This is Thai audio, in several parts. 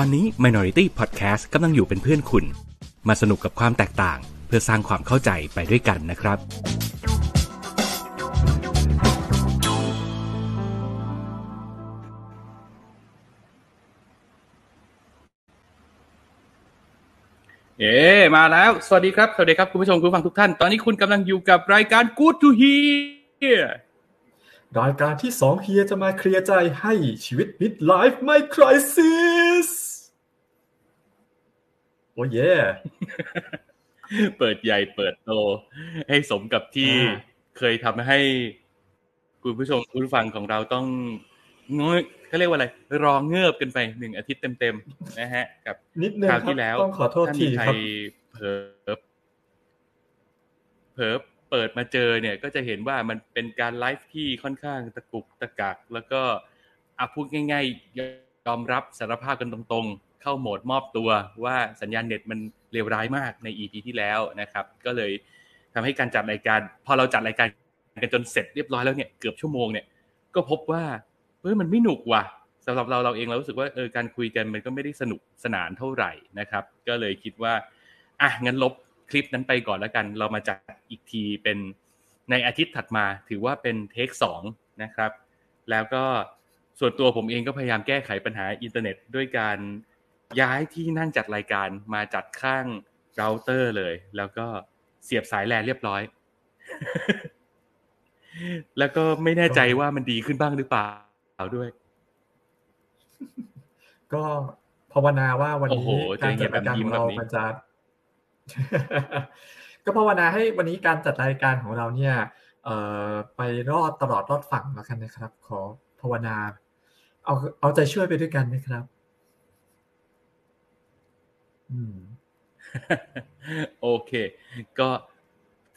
ตอนนี้ Minority Podcast กำลังอยู่เป็นเพื่อนคุณ มาสนุกกับความแตกต่าง เพื่อสร้างความเข้าใจไปด้วยกันนะครับ เอ๋มาแล้ว สวัสดีครับ สวัสดีครับคุณผู้ชมคุณผู้ฟังทุกท่าน ตอนนี้คุณกำลังอยู่กับรายการ Good to Hear รายการที่สองเฮียจะมาเคลียร์ใจให้ชีวิต midlife ไม่ crisis โอ้เย่เปิดใหญ่เปิดโต ให้สมกับที่อ่าเคยทำให้คุณผู้ชมคุณผู้ฟังของเราต้องงอยเขาเรียกว่าอะไรรอเงือบกันไปหนึ่งอาทิตย์เต็มๆนะฮะ กับนิดนึงคราวครับที่แล้วต้องขอโทษถ้าทีมีใครครับเผลอเผลอเปิดมาเจอเนี่ยก็จะเห็นว่ามันเป็นการไลฟ์ที่ค่อนข้างตะกุกตะกัก แล้วก็อาพูดง่าย ๆ ยอมรับสารภาพกันตรงๆ เข้าโหมดมอบตัวว่าสัญญาณเน็ตมันเลวร้ายมากใน EP ที่แล้วนะครับ ก็เลยทำให้การจัดรายการ พอเราจัดรายการกันจนเสร็จเรียบร้อยแล้วเนี่ยเกือบชั่วโมงเนี่ยก็พบว่าเฮ้ยมันไม่หนุกว่ะสำหรับเราเราเองเรารู้สึกว่าเออการคุยกันมันก็ไม่ได้สนุกสนานเท่าไหร่นะครับ ก็เลยคิดว่าอะงั้นลบคลิปนั้นไปก่อนแล้วกัน เรามาจัดอีกทีเป็นในอาทิตย์ถัดมาถือว่าเป็นเทคสองนะครับ แล้วก็ส่วนตัวผมเองก็พยายามแก้ไขปัญหาอินเทอร์เน็ต ด้วยการ ย้ายที่นั่งจัดรายการมาจัดข้างเราเตอร์เลย แล้วก็เสียบสายแลนเรียบร้อย แล้วก็ไม่แน่ใจว่ามันดีขึ้นบ้างหรือเปล่าด้วย ก็ภาวนาว่าวันโอ้โหนี้เจอการเฮีจัยดแบรามยการยิ้ขมองเราแบบนี้มันจะก็ภาวนาให้วันนี้การจัดรายการของเราเนี่ย เอ่อไปรอดตลอดรอดฝั่งแล้วกันนะครับ ขอภาวนา เอาเอาใจช่วยไปด้วยกันนะครับอืม โอเค ก็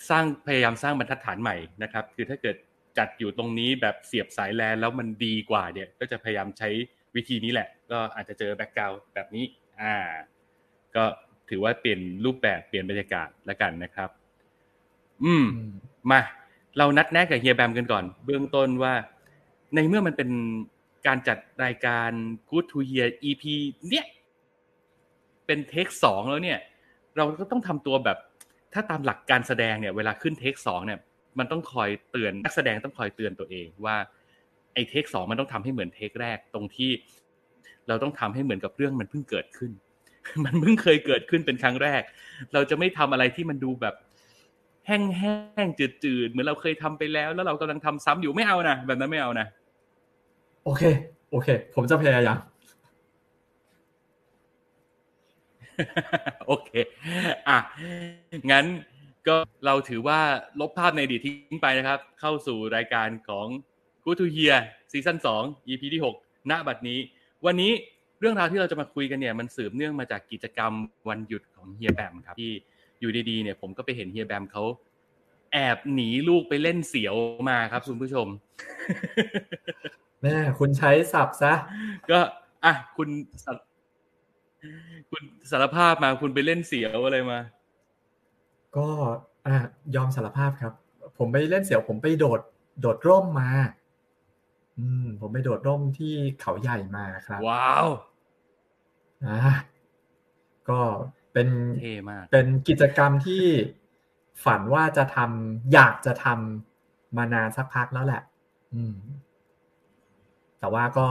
สร้างพยายามสร้างบรรทัดฐานใหม่นะครับ คือถ้าเกิดจัดอยู่ตรงนี้แบบเสียบสายแลนแล้วมันดีกว่าเนี่ย ก็จะพยายามใช้วิธีนี้แหละ ก็อาจจะเจอแบ็กกราวแบบนี้ อ่า ก็ถือว่าเปลี่ยนรูปแบบเปลี่ยนบรรยากาศแล้วกันนะครับ อืมอืมมาเรานัดแนะกับเฮียแบมกันก่อน เบื้องต้นว่า ในเมื่อมันเป็นการจัดรายการ Good to Hear EP เนี่ย เป็นเทคสองแล้วเนี่ย เราก็ต้องทำตัวแบบ ถ้าตามหลักการแสดงเนี่ย เวลาขึ้นเทคสองเนี่ย มันต้องคอยเตือนนักแสดงต้องคอยเตือนตัวเองว่าไอ้เทคสองมันต้องทำให้เหมือนเทคแรกตรงที่ เราต้องทำให้เหมือนกับเรื่องมันเพิ่งเกิดขึ้น มันเพิ่งเคยเกิดขึ้นเป็นครั้งแรก เราจะไม่ทำอะไรที่มันดูแบบแห้งๆจืดๆเหมือนเราเคยทำไปแล้ว แล้วเรากำลังทำซ้ำอยู่ไม่เอานะแบบนั้นไม่เอานะ โอเค โอเค ผมจะพยายาม โอเค อะ งั้นก็เราถือว่าลบภาพในอดีตทิ้งไปนะครับ เข้าสู่รายการของ Good to Hear ซีซั่น2 EP ที่ 6 ณ บัดนี้ วันนี้เรื่องราวที่เราจะมาคุยกันเนี่ย มันสืบเนื่องมาจากกิจกรรมวันหยุดของเฮียแบมครับ ที่อยู่ดีๆเนี่ย ผมก็ไปเห็นเฮียแบมเขาแอบหนีลูกไปเล่นเสียวมาครับคุณผู้ชมแม่คุณใช้ศัพท์ซะ ก็อะคุณสาร คุณสารภาพมาคุณไปเล่นเสียวอะไรมา ก็อะยอมสารภาพครับ ผมไปเล่นเสี่ยว ผมไปโดด โดดร่มมา อืม ผมไปโดดร่มที่เขาใหญ่มาครับ ว้าวอ่าก็เป็นเท่มาก เป็นกิจกรรมที่ฝันว่าจะทำอยากจะทำมานานสักพักแล้วแหละ อืม แต่ว่าก็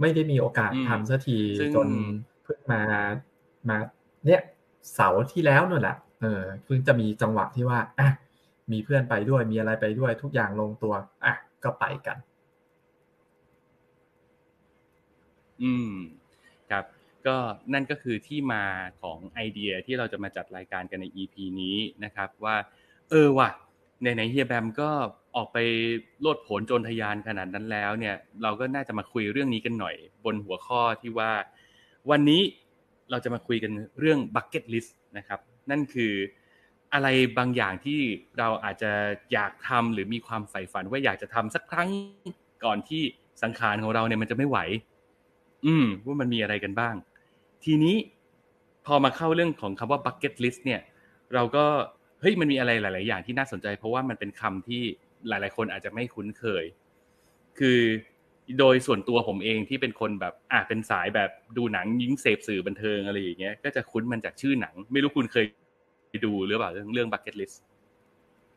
ไม่ได้มีโอกาสอืมทำสักทีซึ่งจน เพิ่งมามาเนี่ยเสาร์ที่แล้วนั่นแหละเออเพิ่งจะมีจังหวะที่ว่าอะมีเพื่อนไปด้วยมีอะไรไปด้วยทุกอย่างลงตัวอะก็ไปกัน อืมครับก็นั่นก็คือที่มาของไอเดียที่เราจะมาจัดรายการกันใน EP นี้นะครับ ว่า เออว่ะในไหนเฮียแบมก็ออกไปโลดโผนโจรทยานขนาดนั้นแล้วเนี่ย เราก็น่าจะมาคุยเรื่องนี้กันหน่อย บนหัวข้อที่ว่า วันนี้เราจะมาคุยกันเรื่อง bucket list นะครับ นั่นคืออะไรบางอย่างที่เราอาจจะอยากทำหรือมีความใฝ่ฝันว่าอยากจะทำสักครั้งก่อนที่สังขารของเราเนี่ยมันจะไม่ไหว อืม ว่ามันมีอะไรกันบ้าง ทีนี้พอมาเข้าเรื่องของคำว่า bucket list เนี่ย เราก็เฮ้ยมันมีอะไรหลาย ๆ อย่างที่น่าสนใจ เพราะว่ามันเป็นคำที่หลาย ๆ คนอาจจะไม่คุ้นเคย คือ โดยส่วนตัวผมเองที่เป็นคนแบบอะเป็นสายแบบดูหนังยิงเสพสื่อบันเทิงอะไรอย่างเงี้ยก็จะคุ้นมันจากชื่อหนัง ไม่รู้คุณเคยดูหรือเปล่าเรื่องเรื่อง bucket list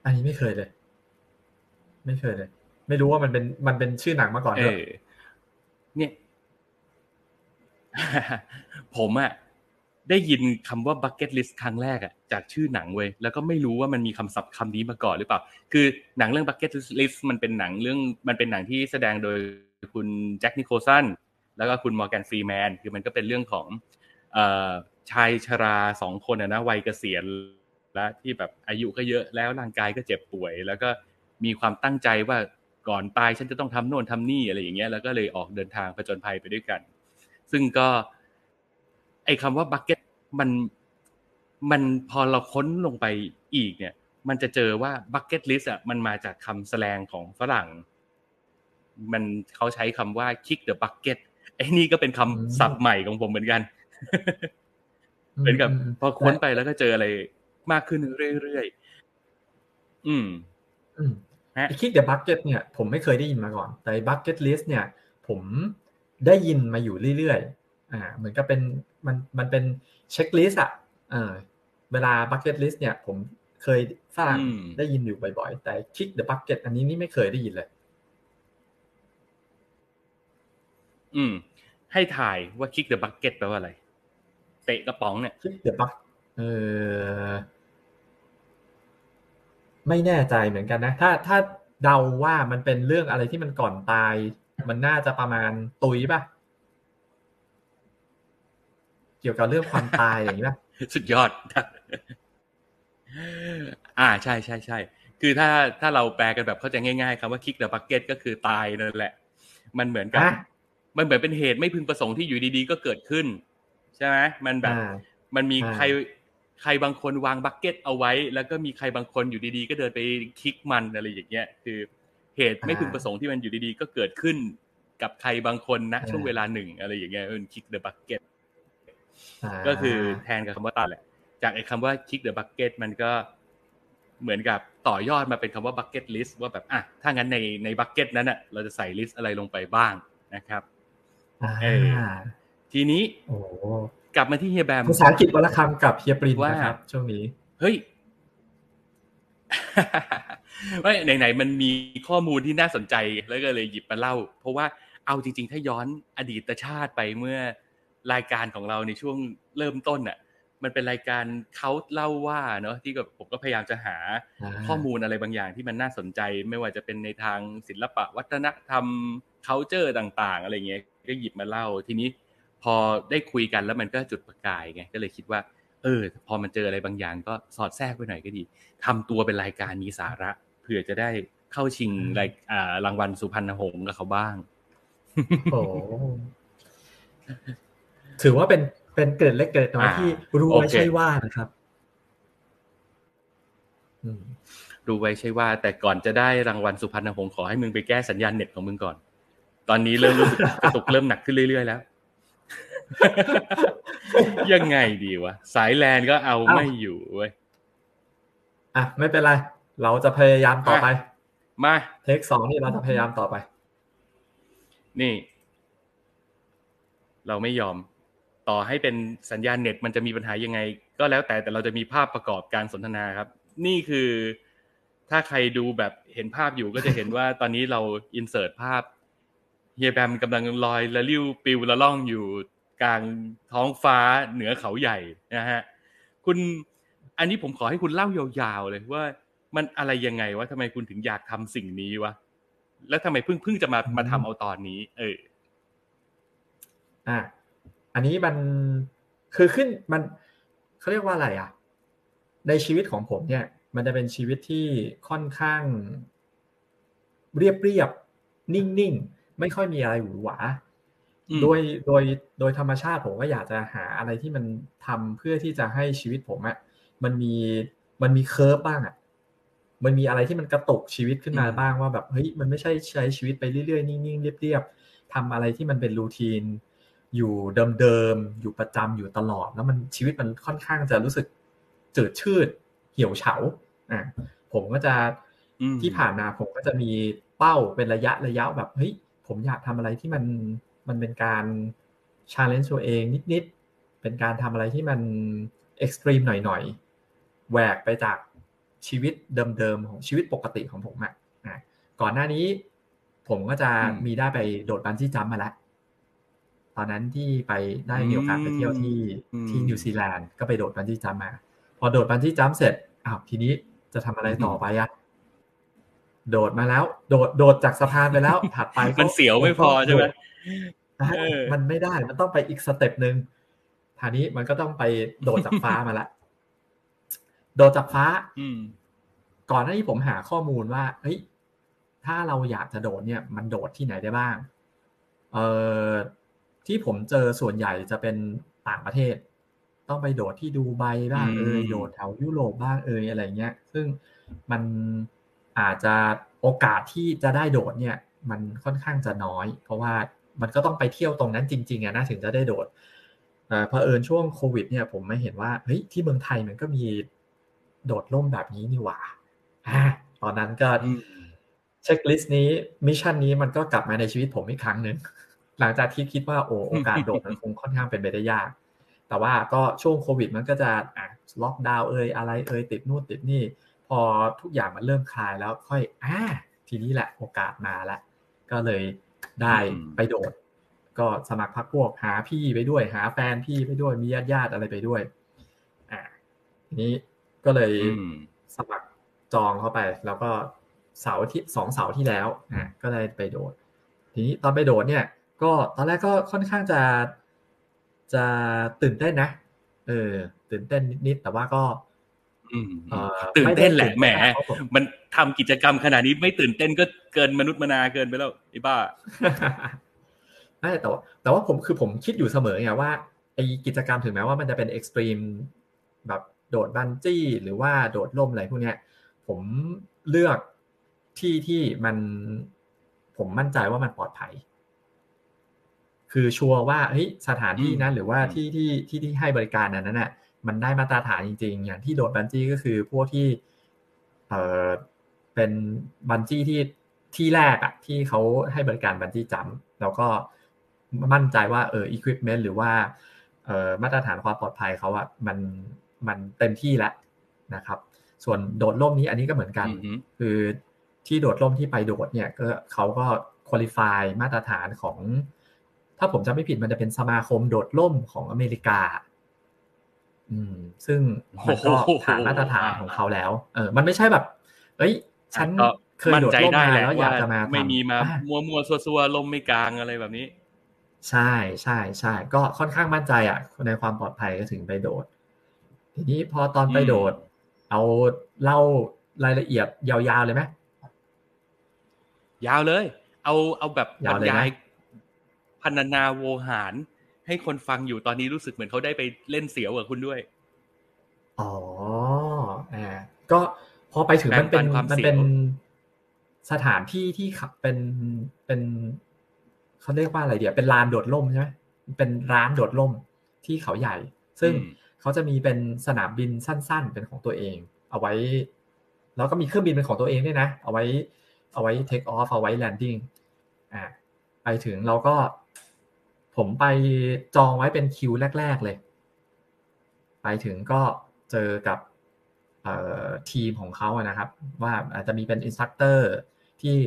อันนี้ไม่เคยเลย ไม่เคยเลย ไม่รู้ว่ามันเป็นมันเป็นชื่อหนังมาก่อนเอด้วยอเนี่ย ผมอะได้ยินคำว่า bucket list ครั้งแรกอะจากชื่อหนังเว้ยแล้วก็ไม่รู้ว่ามันมีคำศัพท์คำนี้มาก่อนหรือเปล่า คือหนังเรื่อง bucket list มันเป็นหนังเรื่อง มันเป็นหนังที่แสดงโดย คุณแจ็คนิโคลสันแล้วก็คุณมอร์แกนฟรีแมนคือมันก็เป็นเรื่องของอชายชราสองคนนะวัยเกษียณแล้วที่แบบอายุก็เยอะแล้วร่างกายก็เจ็บป่วย แล้วก็มีความตั้งใจว่าก่อนตายฉันจะต้องทำโน่นทำนี่อะไรอย่างเงี้ยแล้วก็เลยออกเดินทางผจญภัยไปด้วยกัน ซึ่งก็ไอ้คำว่าบักเก็ตมันมันพอเราค้นลงไปอีกเนี่ย มันจะเจอว่าบักเก็ตลิสอะมันมาจากคำแสลงของฝรั่ง มันเขาใช้คำว่า kick the bucket ไอ้นี่ก็เป็นคำศัพท์ใหม่ของผมเหมือนกัน เหมือนกับพอค้นไปแล้วก็เจออะไรมากขึ้นเรื่อยๆ อืมอืมฮะไอ้ kick the bucket เนี่ยผมไม่เคยได้ยินมาก่อน แต่ bucket list เนี่ย ผมได้ยินมาอยู่เรื่อยๆ อ่า เหมือนกับเป็นมันมันเป็นเช็คลิสต์อะเออเวลา bucket list เนี่ย ผมเคยฝรั่งอืมได้ยินอยู่บ่อยๆ แต่ kick the bucket อันนี้นี่ไม่เคยได้ยินเลย อืม ให้ถ่ายว่า kick the bucket แปลว่าอะไร เตะกระป๋องเนี่ยคิดเดี๋ยวปักเออไม่แน่ใจเหมือนกันนะ ถ้าถ้าเดาว่ามันเป็นเรื่องอะไรที่มันก่อนตาย มันน่าจะประมาณตุยป่ะ เกี่ยวกับเรื่องความตายอย่างนี้ป่ะ สุดยอด อ่าใช่ใช่ใช่คือถ้าถ้าเราแปลกันแบบเข้าใจง่ายๆคำว่า kick the bucket ก็คือตายนั่นแหละ มันเหมือนกับอะ มันเหมือนเป็นเหตุไม่พึงประสงค์ที่อยู่ดีๆ ก็เกิดขึ้น ใช่ไหมมันแบบอ่ามันมีอ่าใครใครบางคนวางบักเก็ตเอาไว้ แล้วก็มีใครบางคนอยู่ดีๆ ก็เดินไปคลิกมันอะไรอย่างเงี้ยคือเหตุไม่พึงประสงค์ที่มันอยู่ดีๆ ก็เกิดขึ้นกับใครบางคนนะช่วงเวลาหนึ่งอะไรอย่างเงี้ยมันคิกเดอะบักเก็ตอ่าก็คือแทนกับคำว่าตายแหละ จากไอ้คำว่า kick the bucket มันก็เหมือนกับต่อยอดมาเป็นคำว่า bucket list ว่าแบบอะถ้างั้นในใน bucket นั้นอะเราจะใส่ list อะไรลงไปบ้างนะครับอ่าเออ ทีนี้โอ้กลับมาที่เฮียแบมภาษาอังกฤษวรรณคำกับเฮียปรินว่านะครับ ช่วงนี้ เฮ้ยไม่ไหนๆมันมีข้อมูลที่น่าสนใจแล้วก็เลยหยิบมาเล่า เพราะว่าเอาจริง ๆ ถ้าย้อนอดีตชาติไปเมื่อรายการของเราในช่วงเริ่มต้นน่ะ มันเป็นรายการเขาเล่าว่าเนาะที่กับผมก็พยายามจะหาอ่าข้อมูลอะไรบางอย่างที่มันน่าสนใจ ไม่ว่าจะเป็นในทางศิลปะ วัฒนธรรม culture ต่าง ๆ อะไรเงี้ย ก็หยิบมาเล่า ทีนี้พอได้คุยกันแล้วมันก็จุดประกายไงก็เลยคิดว่า เออ พอมันเจออะไรบางอย่าง ก็สอดแทรกไปหน่อยก็ดีทำตัวเป็นรายการมีสาระเผื่อจะได้เข้าชิงรายอ่ารางวัลสุพรรณหงส์กับเขาบ้างโอ้ถือว่าเป็นเป็นเกร็ดเล็กเกร็ดน้อยอ่าที่รู้โอไว้เคใช่ว่านะครับอืมดูไว้ใช่ว่า แต่ก่อนจะได้รางวัลสุพรรณหงส์ขอให้มึงไปแก้สัญญาณเน็ตของมึงก่อน ตอนนี้เริ่มรู้สึกกระตุกเริ่มหนักขึ้นเรื่อยๆแล้ว ยังไงดีวะ สายแลนก็เอาเอ้าไม่อยู่เว้ยอะไม่เป็นไร เราจะพยายามต่อไป มาเทคสองนี่เราจะพยายามต่อไป นี่ เราไม่ยอม ต่อให้เป็นสัญญาณเน็ตมันจะมีปัญหายังไง ก็แล้วแต่แต่เราจะมีภาพประกอบการสนทนาครับ นี่คือถ้าใครดูแบบเห็นภาพอยู่ก็จะเห็นว่าตอนนี้เราอินเสิร์ตภาพ เฮียแบมกำลังลอยละลิ้วปิวละล่องอยู่กลางท้องฟ้าเหนือเขาใหญ่นะฮะคุณอันนี้ผมขอให้คุณเล่ายาวๆเลยว่ามันอะไรยังไงวะทำไมคุณถึงอยากทำสิ่งนี้วะแล้วทำไมเพิ่งเพิ่งจะมาอืมมาทำเอาตอนนี้ เอออะอันนี้มันคือขึ้นมันเขาเรียกว่าอะไรอะ ในชีวิตของผมเนี่ย มันจะเป็นชีวิตที่ค่อนข้าง เรียบเรียบๆนิ่งๆ ไม่ค่อยมีอะไรหวือหวาอืมโดยโดยโดยธรรมชาติผมก็อยากจะหาอะไรที่มันทำเพื่อที่จะให้ชีวิตผมอะมันมีมันมีเคอร์ฟบ้างอะมันมีอะไรที่มันกระตุกชีวิตขึ้นมาอืมบ้างว่าแบบเฮ้ยมันไม่ใช่ใช้ชีวิตไปเรื่อยๆนิ่งๆเรียบๆทำอะไรที่มันเป็นรูทีน อยู่เดิมๆอยู่ประจำอยู่ตลอด แล้วมันชีวิตมันค่อนข้างจะรู้สึกจืดชืด เหี่ยวเฉาอะผมก็จะอืมที่ผ่านมาผมก็จะมีเป้าเป็นระยะระยะแบบเฮ้ย ผมอยากทำอะไรที่มันมันเป็นการ challenge ตัวเองนิดๆ เป็นการทำอะไรที่มัน extreme หน่อยๆแหวกไปจากชีวิตเดิมๆของชีวิตปกติของผมอะ่ะก่อนหน้านี้ผมก็จะมีได้ไปโดด bungee jump มาแล้ว ตอนนั้นที่ไปได้มีโอกาสไปเที่ยวที่ที่นิวซีแลนด์ก็ไปโดด bungee jump มา พอโดด bungee jump เสร็จอ้าวทีนี้จะทำอะไรต่อไปอะ โดดมาแล้ว โดดโดดจากสะพานไปแล้ว ถัดไปมันเสียวไม่พอใช่ไหมมันไม่ได้มันต้องไปอีก step หนึ่งทีนี้มันก็ต้องไปโดดจากฟ้ามาละโดดจากฟ้า อืก่อนหน้านี้ผมหาข้อมูลว่า เฮ้ย ถ้าเราอยากจะโดดเนี่ย มันโดดที่ไหนได้บ้าง เอ่อ ที่ผมเจอส่วนใหญ่จะเป็นต่างประเทศ ต้องไปโดดที่ดูไบบ้างเอยโดดแถวยุโรปบ้างเอยอะไรเงี้ย ซึ่งมัน อาจจะโอกาสที่จะได้โดดเนี่ย มันค่อนข้างจะน้อย เพราะว่ามันก็ต้องไปเที่ยวตรงนั้นจริงๆอะนะถึงจะได้โดดอ่าพอเอิญช่วงโควิด เนี่ย ผมไม่เห็นว่าเฮ้ยที่เมืองไทยมันก็มีโดดร่มแบบนี้นี่หว่าอ่าตอนนั้นก็ checklist นี้ mission นี้มันก็กลับมาในชีวิตผมอีกครั้งหนึ่งหลังจากที่คิดว่าโอ้โอกาสโดดมันคงค่อนข้างเป็นไปได้ยาก แต่ว่าก็ช่วงโควิด มันก็จะอะล็อกดาวน์เอ่ยอะไรเอ่ยติดนู่นติดนี่ พอทุกอย่างมันเริ่มคลายแล้วค่อยอ่าทีนี้แหละโอกาสมาแล้วก็เลยได้ไปโดด ก็สมัครพักพวกหาพี่ไปด้วย หาแฟนพี่ไปด้วยมีญาติญาติอะไรไปด้วยอ่าทีนี้ก็เลยสมัครจองเข้าไป แล้วก็เสาที่สองเสาที่แล้วอะก็ได้ไปโดด ทีนี้ตอนไปโดดเนี่ย ก็ตอนแรกก็ค่อนข้างจะจะตื่นเต้นนะ เออ ตื่นเต้นนิดๆแต่ว่าก็ ตื่นเต้นแหละแหม มันทำกิจกรรมขนาดนี้ไม่ตื่นเต้นก็เกินมนุษย์มนาเกินไปแล้วไอ้บ้าไม่แต่ว่าแต่ว่าผมคือผมคิดอยู่เสมอไงว่าไอ้กิจกรรมถึงแม้ว่ามันจะเป็นเอ็กซ์ตรีมแบบโดดบันจี้หรือว่าโดดล่มอะไรพวกเนี้ย ผมเลือกที่ที่มันผมมั่นใจว่ามันปลอดภัย คือชัวร์ว่าเฮ้ยสถานที่นั้นหรือว่าที่ที่ที่ที่ให้บริการนั้นน่ะ มันได้มาตรฐานจริงๆ อย่างที่โดดบันจี้ก็คือพวกที่เออเป็นบันจี้ที่ที่แรกอะที่เขาให้บริการบันจี้จัมแล้วก็มั่นใจว่าเอออุปกรณ์หรือว่าเออมาตรฐานความปลอดภัยเขาอะมันมันเต็มที่แล้วนะครับ ส่วนโดดร่มนี้อันนี้ก็เหมือนกัน คือที่โดดร่มที่ไปโดดเนี่ยก็เขาก็คุริฟายมาตรฐานของ ถ้าผมจำไม่ผิดมันจะเป็นสมาคมโดดร่มของอเมริกา อืม ซึ่งมันก็ผ่านมาตรฐานของเขาแล้ว เออ มันไม่ใช่แบบ เอ้ย ฉันเคยโดดร่มมาแล้วอยากจะมาไม่มีมามัวมัวซัวซัวลมไม่กลางอะไรแบบนี้ ใช่ใช่ใช่ก็ค่อนข้างมั่นใจอะในความปลอดภัยก็ถึงไปโดด ทีนี้พอตอนไปโดด เอาเล่ารายละเอียดยาวๆเลยไหมยาวเลย เอาเอาแบบบรรยายพันนาโวหาร ให้คนฟังอยู่ตอนนี้รู้สึกเหมือนเขาได้ไปเล่นเสียวกับคุณด้วย อ๋อ อ่า ก็พอไปถึงมันเป็นมันเป็นสถานที่ที่ขับเป็นเป็นเขาเรียกว่าอะไรเดี๋ยวเป็นลานโดดร่มใช่ไหมเป็นร้านโดดร่มที่เขาใหญ่ ซึ่งเขาจะมีเป็นสนามบินสั้น ๆ เป็นของตัวเอง เอาไว้ แล้วก็มีเครื่องบินเป็นของตัวเองด้วยนะ เอาไว้ เอาไว้ take off เอาไว้ landing อ่าไปถึงเราก็ ผมไปจองไว้เป็นคิวแรก ๆ เลย ไปถึงก็เจอกับทีมของเขานะครับ ว่าอาจจะมีเป็น instructor ที่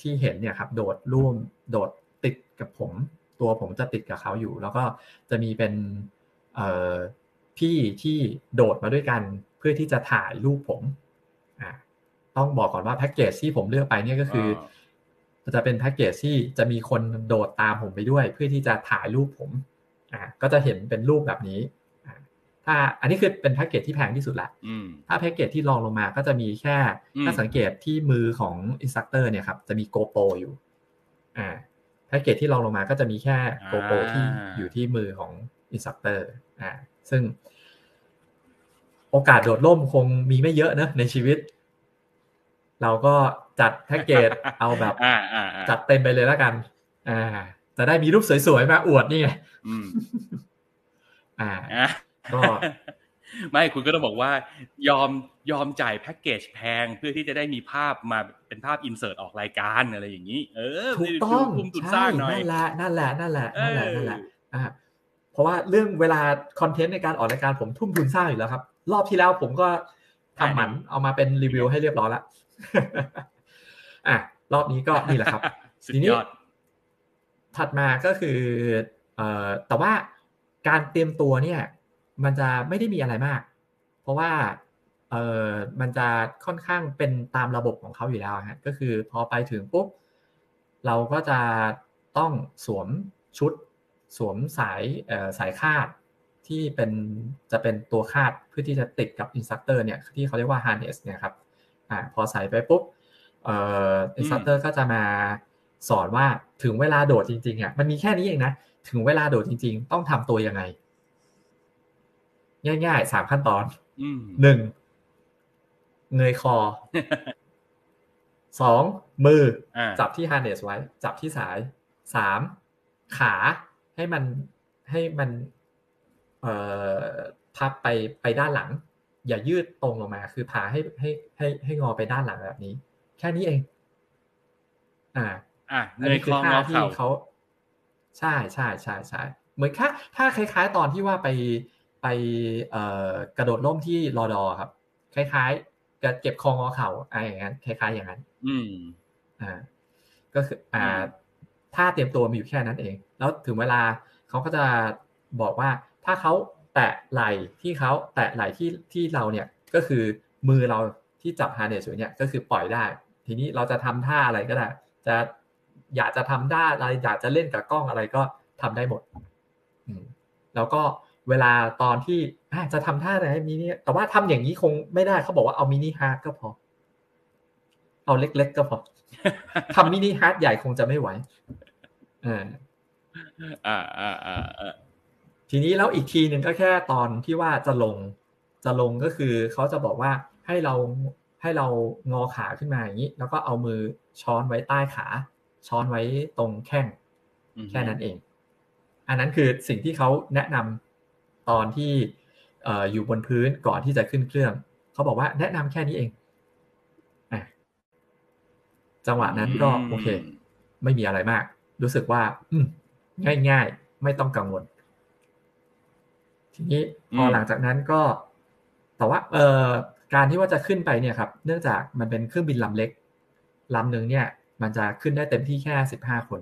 ที่เห็นเนี่ยครับ โดดร่มโดดติดกับผม ตัวผมจะติดกับเขาอยู่ แล้วก็จะมีเป็นพี่ที่โดดมาด้วยกัน เพื่อที่จะถ่ายรูปผม ต้องบอกก่อนว่าแพ็กเกจที่ผมเลือกไปเนี่ยก็คือ จะเป็นแพ็กเกจที่จะมีคนโดดตามผมไปด้วย เพื่อที่จะถ่ายรูปผมอ่าก็จะเห็นเป็นรูปแบบนี้ถ้าอันนี้คือเป็นแพ็กเกจที่แพงที่สุดละถ้าแพ็กเกจที่รองลงมาก็จะมีแค่ถ้าสังเกตที่มือของ instructor เนี่ยครับจะมี GoPro อยู่อ่าแพ็กเกจที่รองลงมาก็จะมีแค่GoPro ที่อยู่ที่มือของ instructor อ่าซึ่ง โอกาสโดดร่มคงมีไม่เยอะนะในชีวิต เราก็จัดแพ็กเกจเอาแบบจัดเต็มไปเลยแล้วกัน อ่า จะได้มีรูปสวยๆมาอวดนี่ไงอ่าก็ไม่คุณก็ต้องบอกว่ายอมยอมจ่ายแพ็กเกจแพงเพื่อที่จะได้มีภาพมาเป็นภาพ insert ออกรายการอะไรอย่างนี้ เออถูกต้องคุมทุนสใช่ร้างหน่อยนั่นแหละนั่นแหละนั่นแหละนั่นแหละเออนั่นแหละอ่าเพราะว่าเรื่องเวลาคอนเทนต์ในการออกรายการผมทุ่มทุนสร้างอยู่แล้วครับ รอบที่แล้วผมก็ทำหมันเอามาเป็นรีวิวให้เรียบร้อยแล้ว อะรอบนี้ก็นี่แหละครับสุดทีนี้ยอดถัดมาก็คือเอ่อแต่ว่าการเตรียมตัวเนี่ย มันจะไม่ได้มีอะไรมาก เพราะว่าเออมันจะค่อนข้างเป็นตามระบบของเขาอยู่แล้วฮะก็คือพอไปถึงปุ๊บเราก็จะต้องสวมชุด สวมสายเอ่อสายคาดที่เป็นจะเป็นตัวคาดเพื่อที่จะติดกับ instructor เนี่ยที่เขาเรียกว่า harness เนี่ยครับ อ่าพอใส่ไปปุ๊บเอ่อ instructor ก็จะมาสอนว่าถึงเวลาโดดจริงๆอะมันมีแค่นี้เองนะ ถึงเวลาโดดจริง ๆ ต้องทำตัวยังไง ง่ายๆสามขั้นตอนอืมหนึ่งเงยคอสองมืออ่าจับที่ harness ไว้ จับที่สายสามขาให้มันให้มัน เอ่อพับไปไปด้านหลัง อย่ายืดตรงลงมา คือพาให้ให้ให้ให้งอไปด้านหลังแบบนี้ แค่นี้เอง อ่า อะอันเงยนี้คคือองท่างอที่เข่าเขาใช่ใช่ใช่ใช่เหมือนค่าถ้าคล้าย ๆ ตอนที่ว่าไปไปเอ่อกระโดดร่มที่รอดอครับ คล้ายๆกับเก็บคองอเข่าอะไรอย่างนั้นคล้าย ๆ อย่างนั้น อืมอ่า ก็คือ อ่าอืมถ้าเตรียมตัวมีอยู่แค่นั้นเอง แล้วถึงเวลาเขาก็จะบอกว่าถ้าเขา แตะไหล่ที่เขาแตะไหล่ที่ที่เราเนี่ยก็คือมือเราที่จับฮาร์เนสอยู่เนี่ยก็คือปล่อยได้ ทีนี้เราจะทำท่าอะไรก็ได้ จะอยากจะทำได้อะไรอยากจะเล่นกับกล้องอะไรก็ทำได้หมดอืมแล้วก็เวลาตอนที่อะจะทำท่าอะไรมินิแต่ว่าทำอย่างนี้คงไม่ได้เขาบอกว่าเอา mini heart ก็พอ เอาเล็ก ๆ ก็พอทำ mini heart ใหญ่คงจะไม่ไหวอ่าอ่าอ่าอ่าอ่า ทีนี้แล้วอีกทีหนึ่งก็แค่ตอนที่ว่าจะลงจะลงก็คือเขาจะบอกว่าให้เราให้เรางอขาขึ้นมาอย่างนี้ แล้วก็เอามือช้อนไว้ใต้ขา ช้อนไว้ตรงแข้งอืมแค่นั้นเอง อันนั้นคือสิ่งที่เขาแนะนำตอนที่เอ่ออยู่บนพื้นก่อนที่จะขึ้นเครื่อง เขาบอกว่าแนะนำแค่นี้เองอะจังหวะนั้นก็โอเค ไม่มีอะไรมาก รู้สึกว่า อืมง่ายๆ ไม่ต้องกังวล ทีนี้พอหลังจากนั้นก็ แต่ว่า เอ่อการที่ว่าจะขึ้นไปเนี่ยครับ เนื่องจากมันเป็นเครื่องบินลำเล็กลำหนึ่งเนี่ย มันจะขึ้นได้เต็มที่แค่สิบห้าคน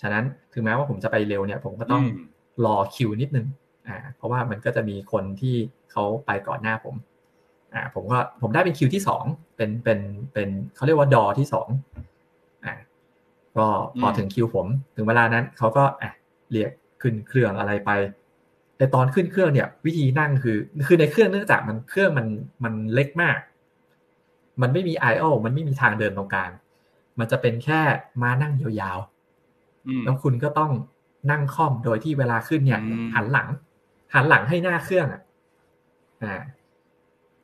ฉะนั้นถึงแม้ว่าผมจะไปเร็วเนี่ย ผมก็ต้องมรอคิวนิดนึง อ่า เพราะว่ามันก็จะมีคนที่เขาไปก่อนหน้าผม อ่า ผมก็ผมได้เป็นคิวที่สองเป็นเป็นเป็นเขาเรียกว่าดอที่สองอ่า ก็พอถึงคิวผม ถึงเวลานั้นเขาก็อะเรียกขึ้นเครื่องอะไรไป แต่ตอนขึ้นเครื่องเนี่ยวิธีนั่งคือ คือในเครื่องเนื่องจากมันเครื่องมันมันเล็กมาก มันไม่มีไอโอมันไม่มีทางเดินตรงกลาง มันจะเป็นแค่มานั่งยาวๆอืมแล้วคุณก็ต้องนั่งค่อมโดยที่เวลาขึ้นเนี่ยอืมหันหลัง หันหลังให้หน้าเครื่องอะอ่า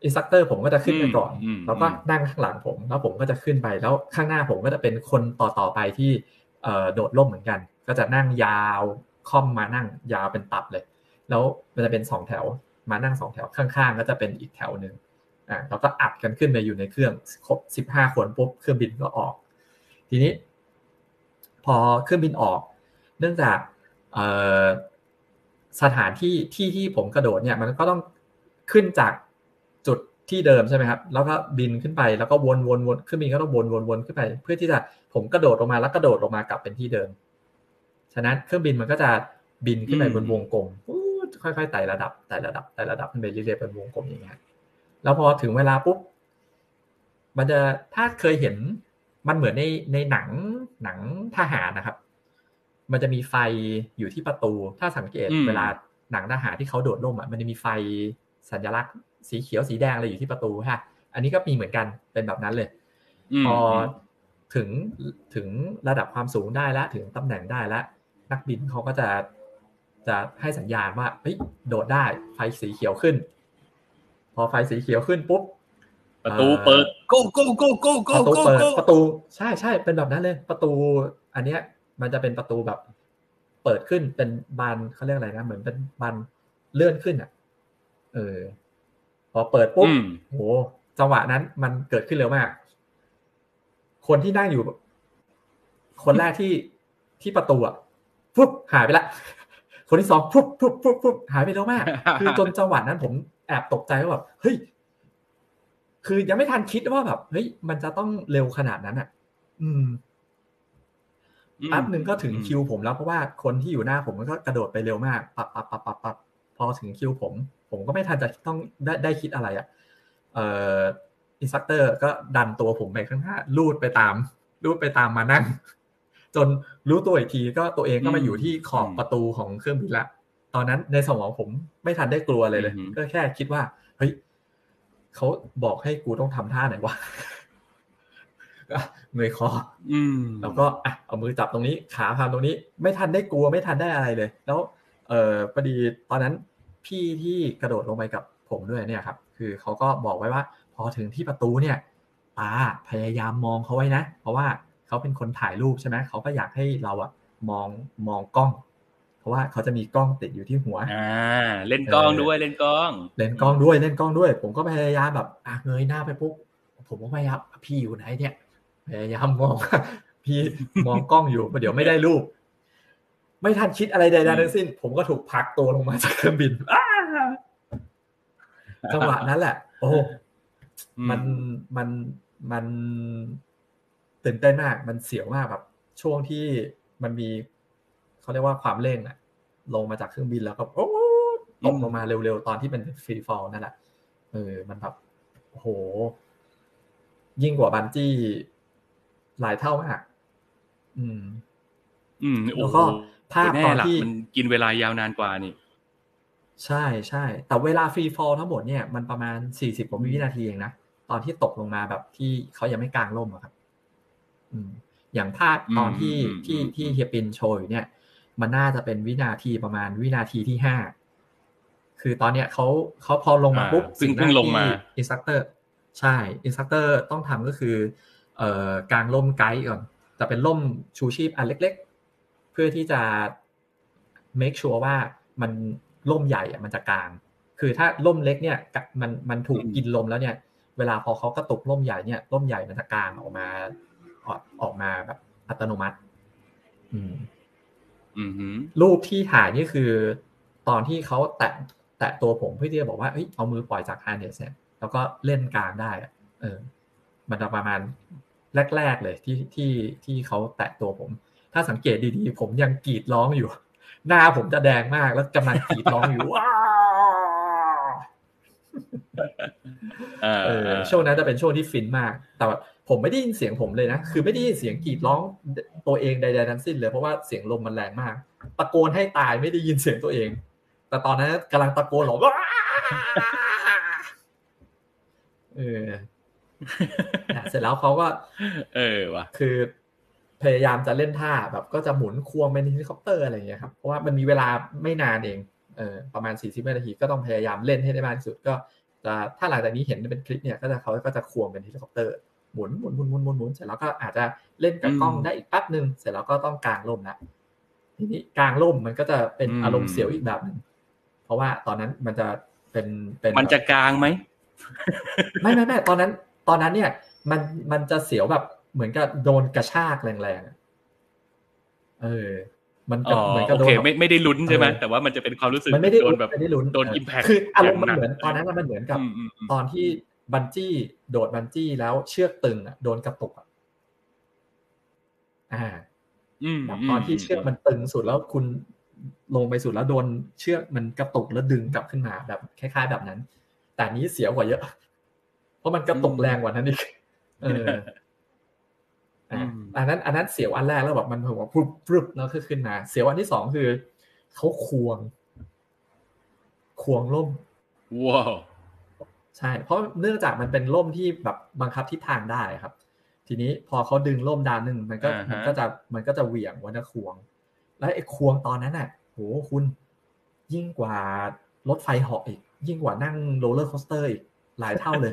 อินสตัคเตอร์ผมก็จะขึ้นไปก่อนมแล้วก็นั่งข้างหลังผม แล้วผมก็จะขึ้นไป แล้วข้างหน้าผมก็จะเป็นคนต่อต่อๆไปที่เอ่อโดดร่มเหมือนกัน ก็จะนั่งยาวค่อมมานั่งยาวเป็นตับเลย แล้วมันจะเป็นสองแถว มานั่งสองแถวข้างๆ ก็จะเป็นอีกแถวหนึ่งอ่าแล้วก็อัดกันขึ้นไปอยู่ในเครื่องครบสิบห้าคนปุ๊บเครื่องบินก็ออก ทีนี้ พอเครื่องบินออก เนื่องจากสถานที่ที่ที่ผมกระโดดเนี่ยมันก็ต้องขึ้นจากจุดที่เดิมใช่ไหมครับ แล้วก็บินขึ้นไป แล้วก็วนวนวนเครื่องบินก็ต้องวนวนวนขึ้นไป เพื่อที่จะผมกระโดดลงมาแล้วกระโดดลงมากลับเป็นที่เดิม ฉะนั้นเครื่องบินมันก็จะบินขึ้นไปบนวงกลม ค่อยๆไต่ระดับไต่ระดับไต่ระดับขึ้นไปเรื่อยๆเป็นวงกลมอย่างเงี้ยแล้วพอถึงเวลาปุ๊บมันจะถ้าเคยเห็นมันเหมือนในในหนังหนังทหารนะครับ มันจะมีไฟอยู่ที่ประตู ถ้าสังเกตอืมเวลาหนังทหารที่เขาโดดร่มอะมันจะมีไฟสัญลักษณ์ สีเขียวสีแดงอะไรอยู่ที่ประตูฮะอันนี้ก็มีเหมือนกันเป็นแบบนั้นเลยมพอมถึงถึงระดับความสูงได้แล้วถึงตำแหน่งได้แล้วนักบินเขาก็จะ จะให้สัญญาณว่าเฮ้ยโดดได้ไฟสีเขียวขึ้น พอไฟสีเขียวขึ้นปุ๊บประตูเปิด go go go go ป go ระตู go เปิด go ประตูใช่ใช่เป็นแบบนั้นเลย ประตู อันเนี้ย มันจะเป็นประตูแบบ เปิดขึ้นเป็นบานเขาเรียกอะไรนะเหมือนเป็นบานเลื่อนขึ้นอะ เออ พอเปิดปุ๊บอืมโหจังหวะนั้นมันเกิดขึ้นเร็วมาก คนที่นั่งอยู่ คนแรกที่ที่ประตูอะปุ๊บหายไปละ คนที่สองปุ๊บปุ๊บปุ๊บปุ๊บหายไปเร็วมาก คือจนจังหวะนั้นผมแอบตกใจว่าแบบเฮ้ยคือยังไม่ทันคิดว่าแบบเฮ้ยมันจะต้องเร็วขนาดนั้นอะ อืมอืมแป๊บหนึ่งก็ถึงอืมคิวผมแล้วเพราะว่าคนที่อยู่หน้าผมมันก็กระโดดไปเร็วมากปับปับปับปับปับพอถึงคิวผม ผมก็ไม่ทันจะต้องได้ได้คิดอะไรอะ เอ่อ instructor ก็ดันตัวผมไปข้างหน้ารูดไปตามรูดไปตามม้านั่ง จนรู้ตัวอีกทีก็ตัวเองก็มาอยู่ที่ขอบประตูของเครื่องบินละ ตอนนั้นในสมองผมไม่ทันได้กลัวเลยเลย ก็แค่คิดว่า เฮ้ยเขาบอกให้กูต้องทำท่าไหนวะก็เงยคออืมแล้วก็อะเอามือจับตรงนี้ ขาพามตรงนี้ ไม่ทันได้กลัวไม่ทันได้อะไรเลย แล้ว เออพอดีตอนนั้นพี่ที่กระโดดลงไปกับผมด้วยเนี่ยครับ คือเขาก็บอกไว้ว่า พอถึงที่ประตูเนี่ยตาพยายามมองเขาไว้นะ เพราะว่า เขาเป็นคนถ่ายรูปใช่ไหมเขาก็อยากให้เราอะมองมองกล้อง เพราะว่าเขาจะมีกล้องติดอยู่ที่หัวอ่าเล่นกล้องด้วยเล่นกล้อง เล่นกล้องด้วยเล่นกล้องด้วย ผมก็พยายามแบบอะเงยหน้าไปปุ๊บผมก็พยายามพี่อยู่ไหนเนี่ยพยายามมองพี่มองกล้องอยู่เดี๋ยวไม่ได้รูป ไม่ทันคิดอะไรใดๆทั้งสิ้น ผมก็ถูกผลักตัวลงมาจากเครื่องบินอ้าจังหวะนั้นแหละ โอ้อืมันมันมัน ตื่นเต้นมาก มันเสียวมากแบบช่วงที่มันมีเขาเรียกว่าความเร่งอะลงมาจากเครื่องบินแล้วก็โอ้ตกลงมาเร็วๆ ตอนที่เป็นฟรีฟอลนั่นแหละเออ มันแบบโอ้โห ยิ่งกว่า bungee หลายเท่ามากอืม อืมแล้โอ้โหก็ภาพแน่ตอนหลักที่มันกินเวลายาวนานกว่านี่ ใช่ใช่ แต่เวลา free fall ทั้งหมดเนี่ย มันประมาณสี่สิบกว่าวินาทีเองนะ ตอนที่ตกลงมาแบบที่เขายังไม่กางร่มอะครับ อืมอย่างภาพตอนที่อืมที่อืมที่เฮียปินโชว์อยู่เนี่ย มันน่าจะเป็นวินาทีประมาณวินาทีที่ห้าคือตอนเนี้ยเขาเขาพอลงมาปุ๊บเพิ่งเพิ่งลงมา instructor ใช่ instructor ต้องทำก็คือเอ่อกางร่มไกด์ก่อนแต่เป็นร่มชูชีพอันเล็ก ๆ เพื่อที่จะ make sure ว่ามันร่มใหญ่อะมันจะกาง คือถ้าร่มเล็กเนี่ยกะมันมันถูกอืมกินลมแล้วเนี่ย เวลาพอเขากระตุกร่มใหญ่เนี่ยร่มใหญ่มันจะกางออกมา ออกออกมาแบบอัตโนมัติอืมอืมหืมรูปที่ถ่ายนี่คือ ตอนที่เขาแตะแตะตัวผมเพื่อที่จะบอกว่าเอ้ยเอามือปล่อยจาก harness เนี่ยแล้วก็เล่นกล้องได้อะเออ มันจะประมาณแรก ๆ เลยที่ที่ที่เขาแตะตัวผม ถ้าสังเกตดีๆ ผมยังกรีดร้องอยู่ หน้าผมจะแดงมากแล้วกำลังกรีดร้องอยู่ว้าวอ่า เออช่วงนั้นจะเป็นช่วงที่ฟินมาก แต่ว่าผมไม่ได้ยินเสียงผมเลยนะ คือไม่ได้ยินเสียงกรีดร้องตัวเองใดๆทั้งสิ้นเลย เพราะว่าเสียงลมมันแรงมาก ตะโกนให้ตายไม่ได้ยินเสียงตัวเอง แต่ตอนนั้นกำลังตะโกนหรอกว้าเออนะเสร็จแล้วเขาก็ เออว่ะ คือ พยายามจะเล่นท่าแบบก็จะหมุนควงเป็นเฮลิคอปเตอร์อะไรอย่างเงี้ยครับ เพราะว่ามันมีเวลาไม่นานเอง เออประมาณ 40นาทีก็ต้องพยายามเล่นให้ได้มากที่สุด ก็จะถ้าหลังจากนี้เห็นเป็นคลิปเนี่ยก็จะเขาก็จะควงเป็นเฮลิคอปเตอร์หมุนหมุนหมุนหมุนหมุนหมุนเสร็จแล้วก็อาจจะเล่นกับกล้องอืมได้อีกแป๊บหนึ่งเสร็จแล้วก็ต้องกางร่มละทีนี้กางร่มมันก็จะเป็นอืมอารมณ์เสียวอีกแบบหนึ่งเพราะว่าตอนนั้นมันจะเป็นเป็นมันจะกลางไหมไม่ไม่ไม่ตอนนั้น ตอนนั้นเนี่ย มันมันจะเสียวแบบเหมือนกับโดนกระชากแรงๆอะเออ มันอ๋ก็อเหมือนกับโอโดนเคแบบไม่ไม่ได้ลุ้นใช่ไหมเออแต่ว่ามันจะเป็นความรู้สึกมันไม่ได้โดนแบบไม่ได้ลุ้นโดนเ impact คืออารมณ์มันอย่างหนักเหมือนตอนนั้นมันเหมือนกับอืมอืมอืมตอนที่บันจี้โดดบันจี้แล้วเชือกตึงอะโดนกระตุกอะอ่าอืมแบบตอนที่เชือกมันตึงสุดแล้วคุณลงไปสุดแล้วโดนเชือกมันกระตุกแล้วดึงกลับขึ้นมาแบบคล้าย ๆ แบบนั้น แต่อันนี้เสียวกว่าเยอะ เพราะมันกระตุกแรงกว่านั้นอีกเออ อะอันนั้นอันนั้นเสียวอันแรกแล้วแบบมันผมว่าพรึบพรึบแล้วก็ขึ้นมาเสียวอันที่สองคือเขาควง ควงร่มว้าวใช่ เพราะเนื่องจากมันเป็นร่มที่แบบบังคับทิศทางได้ครับ ทีนี้พอเขาดึงร่มด้านหนึ่งมันก็อ่าฮะมันก็จะมันก็จะเหวี่ยงมันจะควง แล้วไอ้ควงตอนนั้นน่ะโหคุณ ยิ่งกว่ารถไฟเหาะอีก ยิ่งกว่านั่ง roller coaster อีกหลายเท่าเลย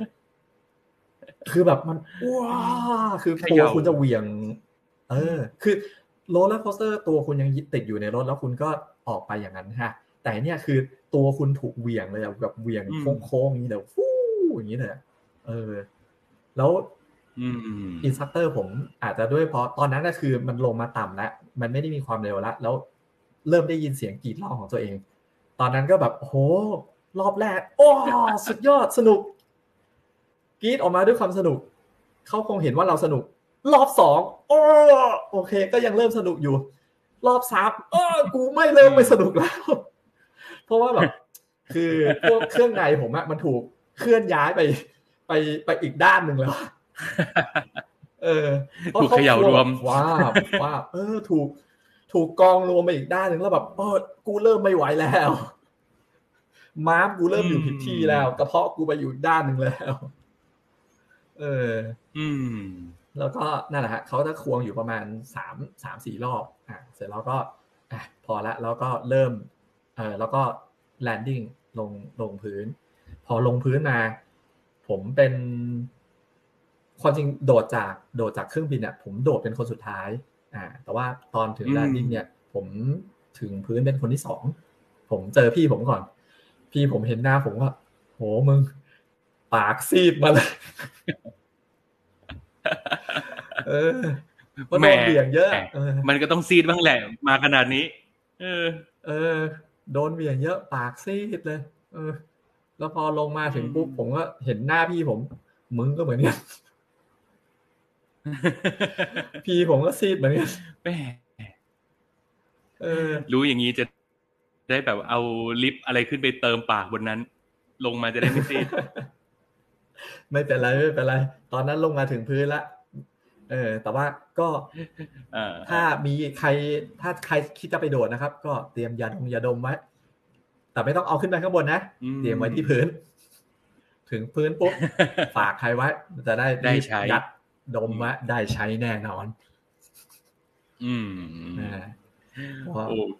คือแบบมันว้าคือตัวคุณจะเหวี่ยง เออ คือ roller coaster ตัวคุณยังติดอยู่ในรถแล้วคุณก็ออกไปอย่างนั้นฮะ แต่เนี่ยคือตัวคุณถูกเหวี่ยงเลยอะแบบเหวี่ยงโค้งๆอย่างนี้เลยฟูอย่างนี้เลยเออ แล้ว instructor ผมอาจจะด้วยเพราะตอนนั้นก็คือมันลงมาต่ำแล้วมันไม่ได้มีความเร็วแล้วแล้วเริ่มได้ยินเสียงกรีดร้องของตัวเอง ตอนนั้นก็แบบโหรอบแรก โอ้สุดยอดสนุก กรีดออกมาด้วยความสนุก เขาคงเห็นว่าเราสนุก รอบสองโอ้โอเค ก็ยังเริ่มสนุกอยู่ รอบสามเออกูไม่เริ่มไม่สนุกแล้ว เพราะว่าแบบคือพวกเครื่องในผมอะมันถูกเคลื่อนย้ายไปไปไปอีกด้านหนึ่งแล้ว เออถูกขย่ารวมว้าว้าเออ ถูก ถูกกองรวมไปอีกด้านหนึ่งแล้วแบบเออกูเริ่มไม่ไหวแล้วม้ามกูเริ่มอยู่ผิดที่แล้วกระเพาะกูไปอยู่ด้านหนึ่งแล้ว เออ อืม แล้วก็นั่นแหละฮะเขาจะควงอยู่ประมาณสามสามสี่รอบอะเสร็จแล้วก็อะพอละแล้วก็เริ่มเออแล้วก็ landing ลงลงพื้น พอลงพื้นมา ผมเป็นความจริงโดดจากโดดจากเครื่องบินเนี่ยผมโดดเป็นคนสุดท้าย อ่า แต่ว่าตอนถึง landing เนี่ย ผมถึงพื้นเป็นคนที่สอง ผมเจอพี่ผมก่อน พี่ผมเห็นหน้าผมว่าโหมึง ปากซีดมาเลยเออมันโดนเบี่ยงเยอะมันก็ต้องซีดบ้างแหละ มาขนาดนี้ เออ เออ โดนเบี่ยงเยอะ ปากซีดเลย เออ แล้วพอลงมาถึงปุ๊บผมก็เห็นหน้าพี่ผม มึงก็เหมือนกันพี่ผมก็ซีดเหมือนกันแม่เออ รู้อย่างนี้จะได้แบบเอาลิปอะไรขึ้นไปเติมปากบนนั้น ลงมาจะได้ไม่ซีด ไม่เป็นไรไม่เป็นไร ตอนนั้นลงมาถึงพื้นละเออแต่ว่าก็ถ้ามีใครถ้าใครคิดจะไปโดดนะครับ ก็เตรียมยาดมยาดมไว้แต่ไม่ต้องเอาขึ้นไปข้างบนนะเตรียมไว้ที่พื้น ถึงพื้นปุ๊บฝากใครไว้ จะได้ได้ใช้ยัดดมว่าได้ใช้แน่นอน อืม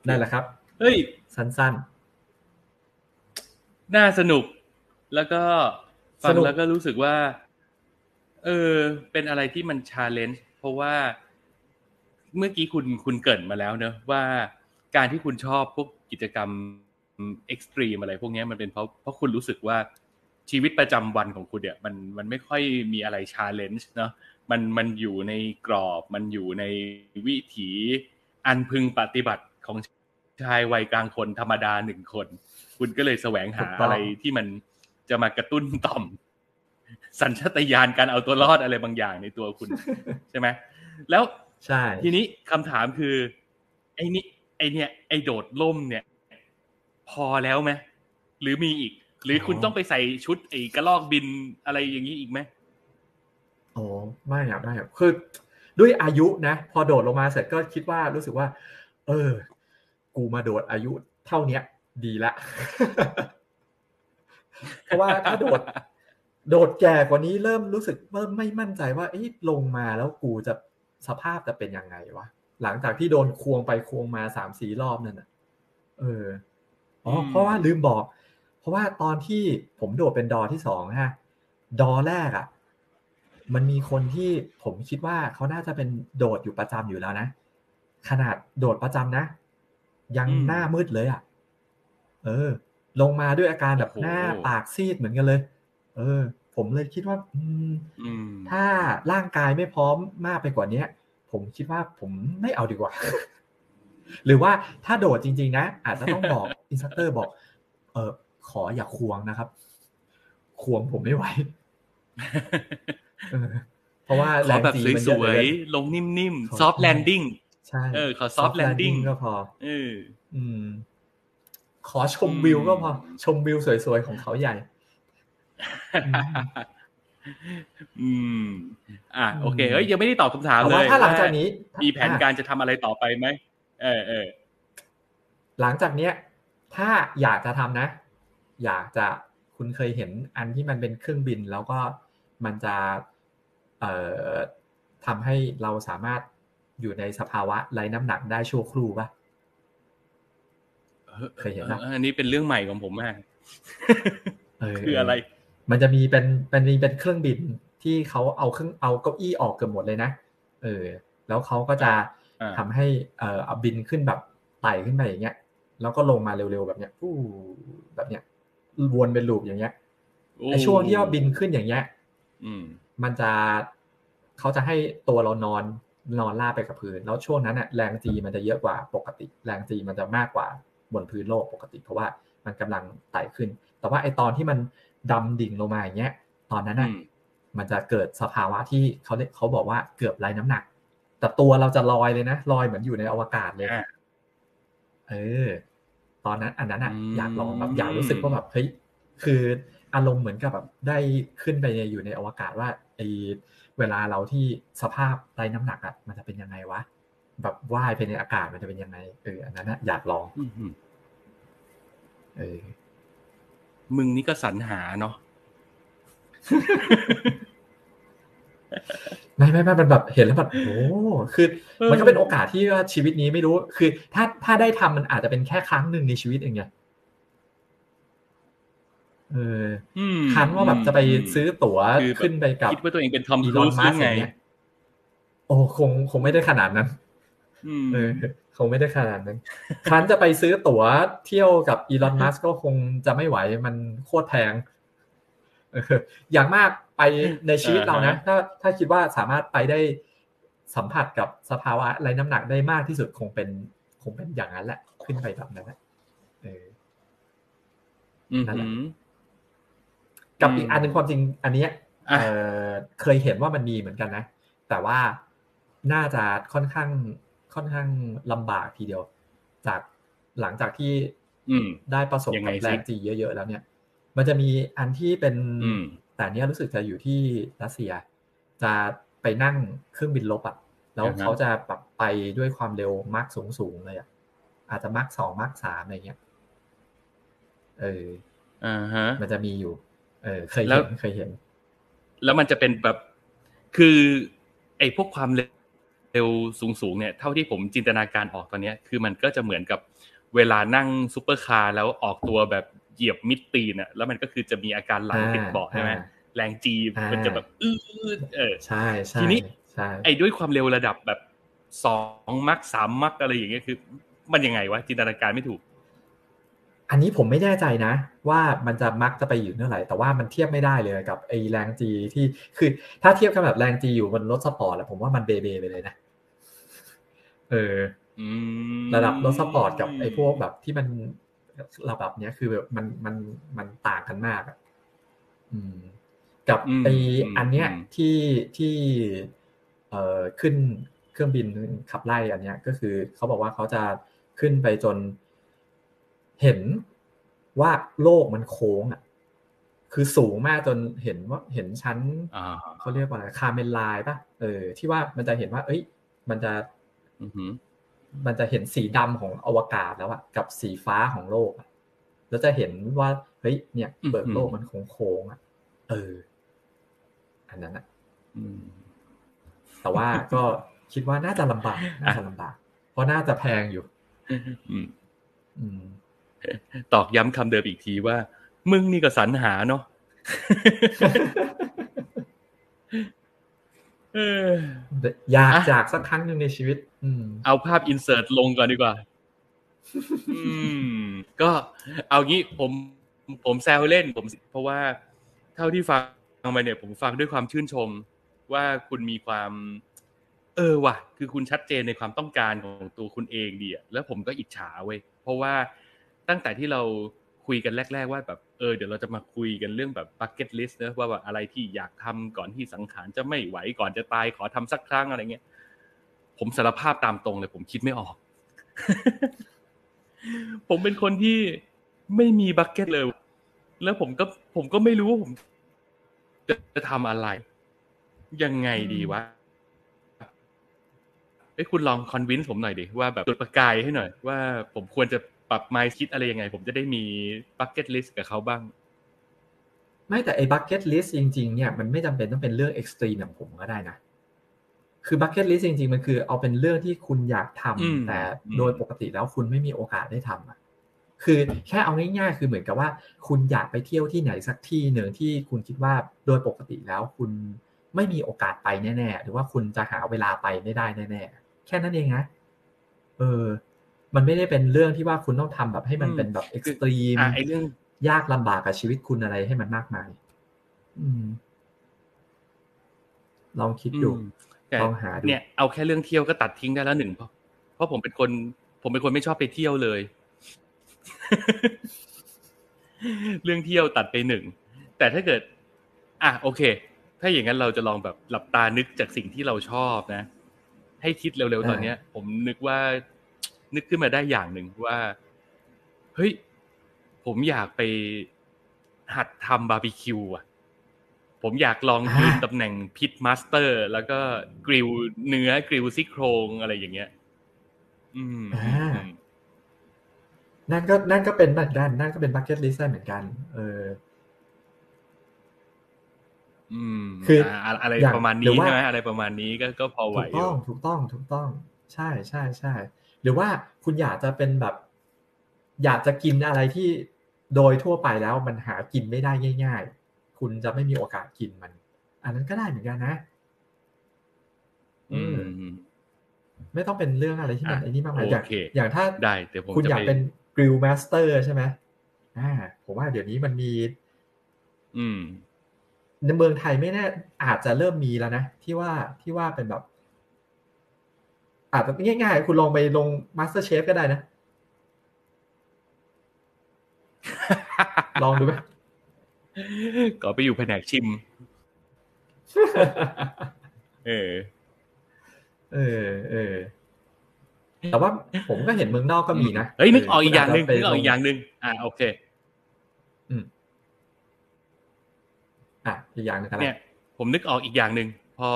นั่นแหละครับ เฮ้ย สั้นๆ น่าสนุกแล้วก็ ฟังแล้วก็รู้สึกว่า เออ เป็นอะไรที่มันชาเลนจ์เพราะว่าเมื่อกี้คุณคุณเกิดมาแล้วเนอะว่าการที่คุณชอบพวกกิจกรรมextreme อะไรพวกนี้มันเป็นเพราะเพราะคุณรู้สึกว่าชีวิตประจำวันของคุณเนี่ยมันมันไม่ค่อยมีอะไร challenge เนาะมันมันอยู่ในกรอบมันอยู่ในวิถีอันพึงปฏิบัติของชายวัยกลางคนธรรมดาหนึ่งคน คุณก็เลยแสวงหาอะไรที่มัน จะมากระตุ้นต่อม สัญชาตญาณการเอาตัวรอดอะไรบางอย่างในตัวคุณ ใช่ไหมแล้วใช่ ทีนี้คำถามคือ ไอ้นี่ไอเนี่ย ไอโดดล่มเนี่ย พอแล้วไหมหรือมีอีก หรือคุณต้องไปใส่ชุดไอ้กระลอกบินอะไรอย่างนี้อีกไหมโอ้ไม่ครับไม่ครับคือด้วยอายุนะ พอโดดลงมาเสร็จก็คิดว่ารู้สึกว่า เออ กูมาโดดอายุเท่าเนี้ย ดีละ เพราะว่าถ้าโดด โดดแก่กว่านี้เริ่มรู้สึกเริ่มไม่มั่นใจว่าเอ้ลงมาแล้วกูจะสภาพจะเป็นยังไงวะหลังจากที่โดนควงไปควงมาสามสี่รอบนั่นน่ะ เอออ๋อเพราะว่าลืมบอก เพราะว่าตอนที่ผมโดดเป็นดอที่สองฮะ ดอแรกอะ มันมีคนที่ผมคิดว่าเขาน่าจะเป็นโดดอยู่ประจำอยู่แล้วนะ ขนาดโดดประจำนะ ยังหน้ามืดเลยอะ เออ ลงมาด้วยอาการแบบหน้าปากซีดเหมือนกันเลย เออ ผมเลยคิดว่า อืมถ้าร่างกายไม่พร้อมมากไปกว่านี้ผมคิดว่าผมไม่เอาดีกว่า หรือว่าถ้าโดดจริง ๆ นะ อาจจะต้องบอก instructor บอก เออขออย่าควงนะครับ ควงผมไม่ไหวเพราะว่าขอแบบสวยๆลงนิ่มๆ soft landing ใช่เออขอ soft landing ก็พอเอออืม ขอชมวิวก็พอ ชมวิวสวยๆของเขาใหญ่ อืม อะโอเคเฮ้ยยังไม่ได้ตอบคำถามเลยถ้าหลังจากนี้ มีแผนการจะทำอะไรต่อไปไหมเออเออหลังจากเนี้ย ถ้าอยากจะทำนะ อยากจะคุณเคยเห็นอันที่มันเป็นเครื่องบินแล้วก็มันจะ เอ่อทำให้เราสามารถอยู่ในสภาวะไร้น้ำหนักได้ชั่วครู่ปะ เคยเห็นปะอันนี้เป็นเรื่องใหม่ของผมมากคืออะไร มันจะมีเป็นเป็นมีเป็นเครื่องบินที่เขาเอาเครื่องเอาเก้าอี้ออกเกือบหมดเลยนะเออ แล้วเขาก็จะทำให้เอ่อเอาบินขึ้นแบบไต่ขึ้นไปอย่างเงี้ย แล้วก็ลงมาเร็วๆแบบเนี้ยอู้แบบเนี้ยวนเป็นลูปอย่างเงี้ยไอช่วงที่เราบินขึ้นอย่างเงี้ยอืมมันจะเขาจะให้ตัวเรานอนนอนลาบไปกับพื้น แล้วช่วงนั้นน่ะแรงจีมันจะเยอะกว่าปกติ แรงจีมันจะมากกว่า บนพื้นโลกปกติ เพราะว่ามันกำลังไต่ขึ้น แต่ว่าไอตอนที่มันดำดิ่งลงมาอย่างเงี้ย ตอนนั้นน่ะอืมมันจะเกิดสภาวะที่เขาเรียกเขาบอกว่าเกือบไร้น้ำหนัก แต่ตัวเราจะลอยเลยนะลอยเหมือนอยู่ในอวกาศเลยอ่าเออ ตอนนั้นอันนั้นอะอืมอยากลองแบบอยากรู้สึกว่าแบบเฮ้ยคืออารมณ์เหมือนกับแบบได้ขึ้นไปอยู่ในอวกาศว่าไอเวลาเราที่สภาพไร้น้ำหนักอะมันจะเป็นยังไงวะ แบบว่ายไปในอากาศมันจะเป็นยังไงเอออันนั้นอะอยากลองอืมอืมเออ มึงนี่ก็สรรหาเนาะไม่ไม่ไม่มันแบบเห็นแล้วแบบโอ้คือ มันก็เป็นโอกาสที่ว่าชีวิตนี้ไม่รู้ คือ ถ้าถ้าได้ทำมันอาจจะเป็นแค่ครั้งหนึ่งในชีวิตเองไงเอออืมคันว่าแบบจะไปมซื้อตั๋วคือแบบขึ้นไปกับคิดว่าตัวเองเป็นทอมอีคลรูอนซมัหรืสออไงย่างเงี้ยโอ้คงคงไม่ได้ขนาดนั้นอืม เออคงไม่ได้ขนาดนั้นคันจะไปซื้อตั๋วเที่ยวกับอีลอนมัสก็คงจะไม่ไหวมันโคตรแพงเอออย่างมากไปในชีวิตเรานะ ถ้าถ้าคิดว่าสามารถไปได้สัมผัสกับสภาวะไรน้ำหนักได้มากที่สุดคงเป็น คงเป็นอย่างนั้นแหละ ขึ้นไปแบบนั้นแหละเอออืมนั่นแหละอืมกับอืมอีกอันหนึ่งความจริง อันเนี้ยอะเออเคยเห็นว่ามันมีเหมือนกันนะ แต่ว่าน่าจะค่อนข้าง ค่อนข้างลำบากทีเดียว จากหลังจากที่อืมได้ประสบยังไงกับสิแรงจีเยอะๆแล้วเนี่ย มันจะมีอันที่เป็นอืมแต่เนี้ยรู้สึกจะอยู่ที่รัสเซีย จะไปนั่งเครื่องบินลบอะแล้วอ่าฮะเขาจะแบบไปด้วยความเร็วมากสูงสูงๆเลยอะอาจจะ Mach สอง Mach สามอะไรเงี้ยเอออ่าฮะ มันจะมีอยู่ เออ เคยแล้เห็วนเคยเห็น แล้วมันจะเป็นแบบคือ ไอ้พวกความเร็ว สูงๆเนี่ยเท่าที่ผมจินตนาการออกตอนเนี้ยคือมันก็จะเหมือนกับเวลานั่งซูเปอร์คาร์แล้วออกตัวแบบเหยียบมิดตีนอะแล้วมันก็คือจะมีอาการหลังติดเบาะใช่ไหมอ่าแรง G อ่ามัมันจะแบบอื้อเออใช่ใช่ทีนี้ใช่ไอ้ด้วยความเร็วระดับแบบสอง Mach สาม Mach อะไรอย่างเงี้ยคือ มันยังไงวะจินตนาการไม่ถูก อันนี้ผมไม่แน่ใจนะ ว่ามันจะ Mach จะไปอยู่เท่าไหร่แต่ว่ามันเทียบไม่ได้เลยกับไอ้แรง G ที่คือ ถ้าเทียบกับแบบแรง G อยู่บนรถสปอร์ตอะผมว่ามันเบ ๆ ไปเลยนะเอออืมระดับรถสปอร์ตกับไอ้พวกแบบที่มันระดับเนี้ยคือแบบมันมันมันต่างกันมากอะอืม กับมไอ้มอันเนี้ยมที่ที่เอ่อขึ้นเครื่องบินขับไล่อันเนี้ย ก็คือเขาบอกว่าเขาจะขึ้นไปจน เห็นว่าโลกมันโค้งอะ คือสูงมากจนเห็นว่าเห็นชั้นอ่าเขาเรียกว่าอะไรคาเมนไลน์ป่ะเออ ที่ว่ามันจะเห็นว่า เอ้ย มันจะอือหือมันจะเห็นสีดำของอวกาศแล้วอะกับสีฟ้าของโลกอะแล้วจะเห็นว่าเฮ้ยเนี่ยเปิดโลกมันโค้งๆอะเออ อันนั้นอะอืมแต่ว่าก็คิดว่าน่าจะลำบากน่าจะลำบาก เพราะน่าจะแพงอยู่ อืมอืม ตอกย้ำคำเดิมอีกทีว่า มึงนี่ก็สรรหาเนาะอยากจากสักครั้งหนึ่งในชีวิตเอาภาพอินเสิร์ตลงก่อนดีกว่าก็เอางี้ผมผมแซวเล่น ผมเพราะว่าเท่าที่ฟังมาเนี่ย ผมฟังด้วยความชื่นชม ว่าคุณมีความ เออว่ะ คือคุณชัดเจนในความต้องการของตัวคุณเองดีอะแล้วผมก็อิจฉาเว้ยเพราะว่า ตั้งแต่ที่เราคุยกันแรก ๆ ว่าแบบเออเดี๋ยวเราจะมาคุยกันเรื่องแบบ bucket list นะว่าแบบอะไรที่อยากทำก่อนที่สังขารจะไม่ไหวก่อนจะตายขอทำสักครั้งอะไรเงี้ยผมสารภาพตามตรงเลย ผมคิดไม่ออก ผมเป็นคนที่ไม่มี bucket เลย แล้วผมก็ผมก็ไม่รู้ว่าผมจะจะทำอะไร ยังไงดีวะเอ้คุณลอง convince ผมหน่อยดิว่าแบบจุดประกายให้หน่อย ว่าผมควรจะ ปรับ mind คิดอะไรยังไง ผมจะได้มี bucket list กับเขาบ้าง ไม่แต่ไอ้ bucket list จริงๆเนี่ยมันไม่จำเป็นต้องเป็นเรื่อง extreme อย่างผมก็ได้นะ คือ bucket list จริงๆ มันคือเอาเป็นเรื่องที่คุณอยากทำอืมแต่อืมโดยปกติแล้วคุณไม่มีโอกาสได้ทำอะคือแค่เอาง่ายๆ คือเหมือนกับว่า คุณอยากไปเที่ยวที่ไหนสักที่หนึ่งที่คุณคิดว่าโดยปกติแล้วคุณไม่มีโอกาสไปแน่ๆ หรือว่าคุณจะหาเวลาไปไม่ได้แน่ๆ แค่นั้นเองนะ เออ มันไม่ได้เป็นเรื่องที่ว่าคุณต้องทำแบบให้มันเป็นแบบเอ็กซ์ตรีมอะไอเรื่องยากลำบากกับชีวิตคุณอะไรให้มันมากมาย อืมลองคิดดูอืมแต่ลองหาดูเนี่ยเอาแค่เรื่องเที่ยวก็ตัดทิ้งได้แล้วหนึ่งเพราะเพราะผมเป็นคน ผมเป็นคนไม่ชอบไปเที่ยวเลย เรื่องเที่ยวตัดไปหนึ่งแต่ถ้าเกิด อะโอเค ถ้าอย่างนั้นเราจะลองแบบหลับตานึกจากสิ่งที่เราชอบนะ ให้คิดเร็วๆตอนเนี้ย ผมนึกว่า นึกขึ้นมาได้อย่างหนึ่งว่า เฮ้ย ผมอยากไปหัดทำบาร์บีคิวอะ ผมอยากลองยืนตำแหน่ง pitmaster แล้วก็ grill เนื้อ grill ซี่โครงอะไรอย่างเงี้ย อืมอ่าอืมนั่นก็นั่นก็เป็นเหมือนกันนั่นก็เป็น bucket list ได้เหมือนกัน เอออืมคืออะอะไรอย่างประมาณหรืนี้อว่าใช่ไหมอะไรประมาณนี้ก็ก็พอไหวถูกอต้อยู่งถูกต้องถูกต้อง ใช่ใช่ใช่ หรือว่าคุณอยากจะเป็นแบบ อยากจะกินอะไรที่โดยทั่วไปแล้วมันหากินไม่ได้ง่าย ๆ คุณจะไม่มีโอกาสกินมัน อันนั้นก็ได้เหมือนกันนะ อืม ไม่ต้องเป็นเรื่องอะไรที่มันอะไอ้นี่มากมายอย่างโอเคอย่างถ้าได้เดี๋ยวผมคุณจะอยากไปเป็น grill master ใช่ไหมอ่า ผมว่าเดี๋ยวนี้มันมี อืมในเมืองไทยไม่แน่อาจจะเริ่มมีแล้วนะที่ว่าที่ว่าเป็นแบบ อาจจะง่ายๆ คุณลองไปลงมาสเตอร์เชฟก็ได้นะ ลองดูไหมก็ไปอยู่แผนกชิม เออ เออ เออ แต่ว่าผมก็เห็นเมืองนอกก็มีนะ เฮ้ยนึกออกอีกอย่างหนึ่งคุณนึกออกอีกจอย่างหนึ่งอ่าโอเค อืมอะอีกอย่างหนึงอะไรเนี่ย ผมนึกออกอีกอย่างหนึ่งพอ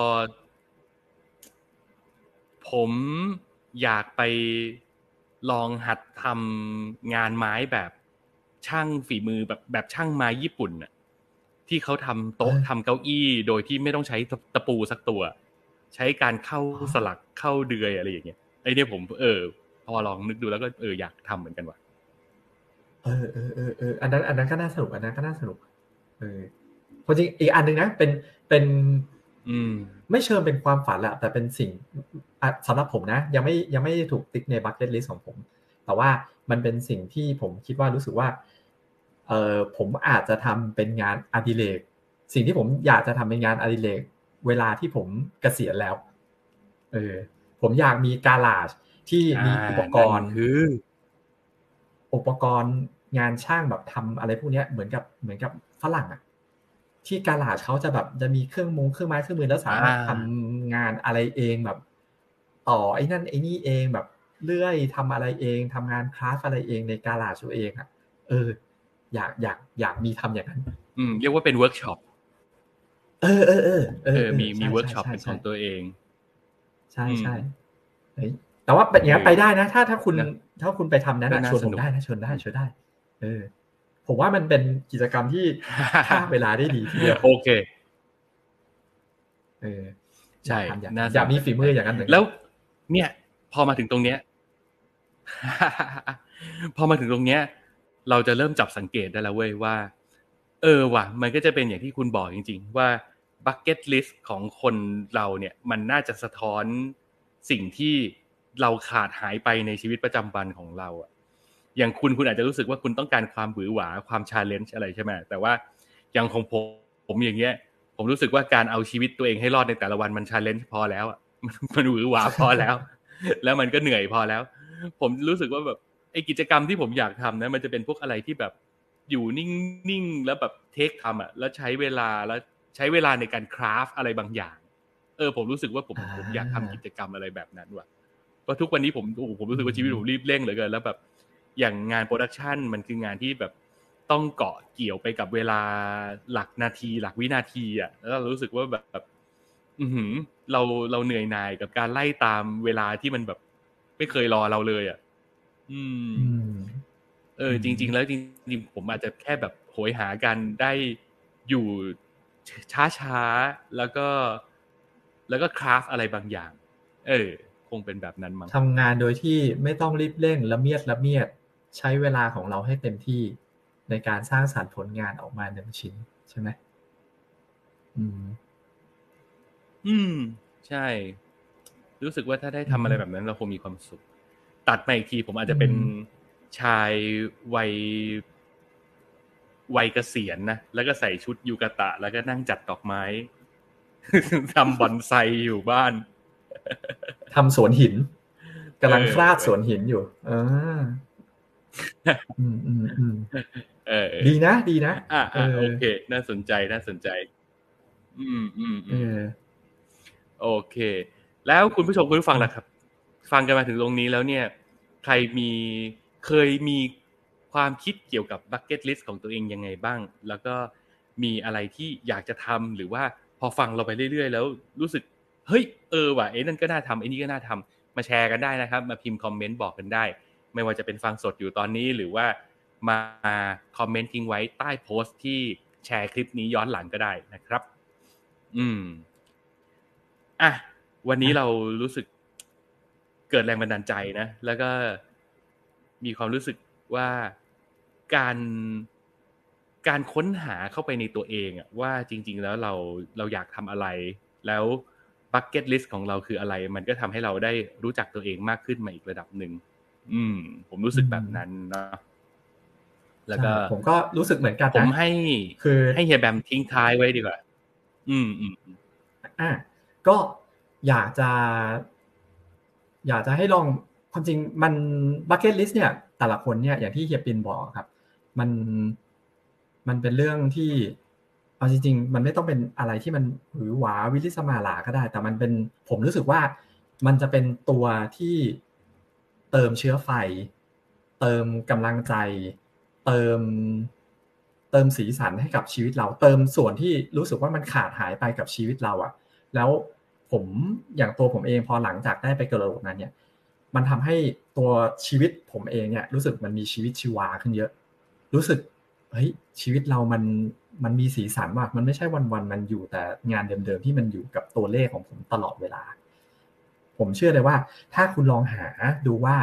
ผมอยากไปลองหัดทำงานไม้แบบช่างฝีมือแบบแบบช่างไม้ญี่ปุ่นน่ะที่เขาทำโต๊ะทำเก้าอี้โดยที่ไม่ต้องใช้ตะปูสักตัว ใช้การเข้าสลักเข้าเดือยอะไรอย่างเงี้ยไอ้เนี่ยผมเออ พอลองนึกดูแล้วก็เอออยากทำเหมือนกันว่ะเออเออเออเอออันนั้นอันนั้นก็น่าสนุกอันนั้นก็น่าสนุก เออเพราะจริงอีกอันหนึ่งนะเป็นเป็น อืม ไม่เชิงเป็นความฝันแหละแต่เป็นสิ่งอะ สำหรับผมนะ ยังไม่ยังไม่ถูกติ๊กใน bucket list ของผม แต่ว่ามันเป็นสิ่งที่ผมคิดว่ารู้สึกว่าเออผมอาจจะทำเป็นงานอดิเรกสิ่งที่ผมอยากจะทำเป็นงานอดิเรกเวลาที่ผมเกษียณแล้วเออผมอยากมีการาจที่มีอุปกรณ์นั่นคืออุปกรณ์งานช่างแบบทำอะไรพวกเนี้ยเหมือนกับเหมือนกับฝรั่งอะที่การาจเขาจะแบบจะมีเครื่องมงเครื่องไม้เครื่องมือแล้วสามารถอ่าทำงานอะไรเองแบบ ต่อไอ้นั่นไอ้นี่เองแบบเลื่อยทำอะไรเองทำงานคราฟอะไรเองในการาจตัวเองอะเออ อยากอยากอยากมีทำอย่างนั้น อืม เรียกว่าเป็นเวิร์กช็อปเออเออเออเออ มีมีใช่เวิร์กช็อปใช่เป็นขใช่องตัวเอง ใช่อืมใช่เฮ้ยแต่ว่าแบบอย่างนี้นเออไปได้นะ ถ้าถ้าคุณนะถ้าคุณไปทำนั้นก็นะน่าชวนสผนุมกได้นะชวนได้ชวนได้ เออ ผมว่ามันเป็นกิจกรรมที่ฆ่าเวลาได้ดีทีเดียวโอเค เออ ใช่อยากทำอยากน่าสนอยากมีฝีมืออย่างนั้นเหมือนกันแล้ว เนี่ย พอมาถึงตรงเนี้ย พอมาถึงตรงเนี้ย เราจะเริ่มจับสังเกตได้แล้วเว้ยว่า เออว่ะ มันก็จะเป็นอย่างที่คุณบอกจริง ๆ ว่า bucket list ของคนเราเนี่ย มันน่าจะสะท้อนสิ่งที่เราขาดหายไปในชีวิตประจำวันของเราอะอย่างคุณคุณอาจจะรู้สึกว่าคุณต้องการความหวือหวาความ challenge อะไรใช่ไหมแต่ว่าอย่างของผมผมอย่างเงี้ย ผมรู้สึกว่าการเอาชีวิตตัวเองให้รอดในแต่ละวันมัน challenge พอแล้วอะ มันมันหวือหวาพอแล้ว แล้วมันก็เหนื่อยพอแล้ว ผมรู้สึกว่าแบบไอกิจกรรมที่ผมอยากทำนะมันจะเป็นพวกอะไรที่แบบอยู่นิ่งๆแล้วแบบเทคทำอะแล้วใช้เวลาแล้วใช้เวลาในการคราฟอะไรบางอย่าง เออ ผมรู้สึกว่าผมผมอยากทำกิจกรรมอะไรแบบนั้นว่ะเพราะทุกวันนี้ผมโอ้โหผมรู้สึกว่าชีวิตผมรีบเร่งเหลือเกินแล้วแบบอย่างงานโปรดักชันมันคืองานที่แบบต้องเกาะเกี่ยวไปกับเวลาหลักนาที หลักวินาทีอะแล้วเรารู้สึกว่าแบบแบบ อือหือเราเราเหนื่อยหน่ายกับการไล่ตามเวลาที่มันแบบ ไม่เคยรอเราเลยอะอืมอืม เออ จริง ๆ แล้วจริงๆผมอาจจะแค่แบบโหยหากันได้อยู่ช้าๆ แล้วก็ แล้วก็คราฟอะไรบางอย่าง เออ คงเป็นแบบนั้นมั้งทำงานโดยที่ไม่ต้องรีบเร่งละเมียดละเมียด ใช้เวลาของเราให้เต็มที่ในการสร้างสรรค์ผลงานออกมาหนึ่งชิ้น ใช่ไหมอืม อืม ใช่ รู้สึกว่าถ้าได้ทำอะไรแบบนั้น เราคงมีความสุข ตัดมาอีกทีผมอาจจะเป็นอืมชายวัยวัยเกษียณนะแล้วก็ใส่ชุดยูกาตะ แล้วก็นั่งจัดดอกไม้ทำบอนไซอยู่บ้านทำสวนหินกำลังคลาดสวนหินอยู่ออืมอืมอืมดีนะ ดีนะอ่าโอเค น่าสนใจ น่าสนใจ อืมอืมอืม โอเค แล้วคุณผู้ชมคุณผู้ฟังล่ะครับ ฟังกันมาถึงตรงนี้แล้วเนี่ย ใครมีเคยมีความคิดเกี่ยวกับ bucket list ของตัวเองยังไงบ้าง แล้วก็มีอะไรที่อยากจะทำหรือว่าพอฟังเราไปเรื่อยๆ แล้วรู้สึก เฮ้ยเออว่ะไอ้นั่นก็น่าทำไอ้นี่ก็น่าทำมาแชร์กันได้นะครับ มาพิมพ์ comment บอกกันได้ ไม่ว่าจะเป็นฟังสดอยู่ตอนนี้หรือว่ามา comment ทิ้งไว้ใต้โพสต์ที่แชร์คลิปนี้ย้อนหลังก็ได้นะครับ อืม อะวันนี้เรารู้สึกเกิดแรงบันดาลใจนะ แล้วก็มีความรู้สึกว่าการการค้นหาเข้าไปในตัวเองอะว่าจริง ๆ แล้วเราเราอยากทำอะไร แล้ว bucket list ของเราคืออะไร มันก็ทำให้เราได้รู้จักตัวเองมากขึ้นมาอีกระดับหนึ่งอืม ผมรู้สึกแบบนั้นนะแล้วก็ผมก็รู้สึกเหมือนกันผมให้คือให้เฮียแบมทิ้งท้ายไว้ดีกว่า อืมอืมอ่า ก็อยากจะ อยากจะให้ลองความจริงมัน bucket list เนี่ย แต่ละคนเนี่ยอย่างที่เฮียปินบอกครับ มันมันเป็นเรื่องที่เอาจริง ๆ มันไม่ต้องเป็นอะไรที่มันหรือหวาวิลิสมาลาก็ได้ แต่มันเป็นผมรู้สึกว่ามันจะเป็นตัวที่เติมเชื้อไฟ เติมกำลังใจ เติมเติมสีสันให้กับชีวิตเรา เติมส่วนที่รู้สึกว่ามันขาดหายไปกับชีวิตเราอะแล้ว ผมอย่างตัวผมเองพอหลังจากได้ไปกระโดดนั้นเนี่ย มันทำให้ตัวชีวิตผมเองเนี่ยรู้สึกมันมีชีวิตชีวาขึ้นเยอะ รู้สึกเฮ้ยชีวิตเรามันมันมีสีสันมาก มันไม่ใช่วันๆมันอยู่แต่งานเดิมๆที่มันอยู่กับตัวเลขของผมตลอดเวลา ผมเชื่อเลยว่า ถ้าคุณลองหาดูว่า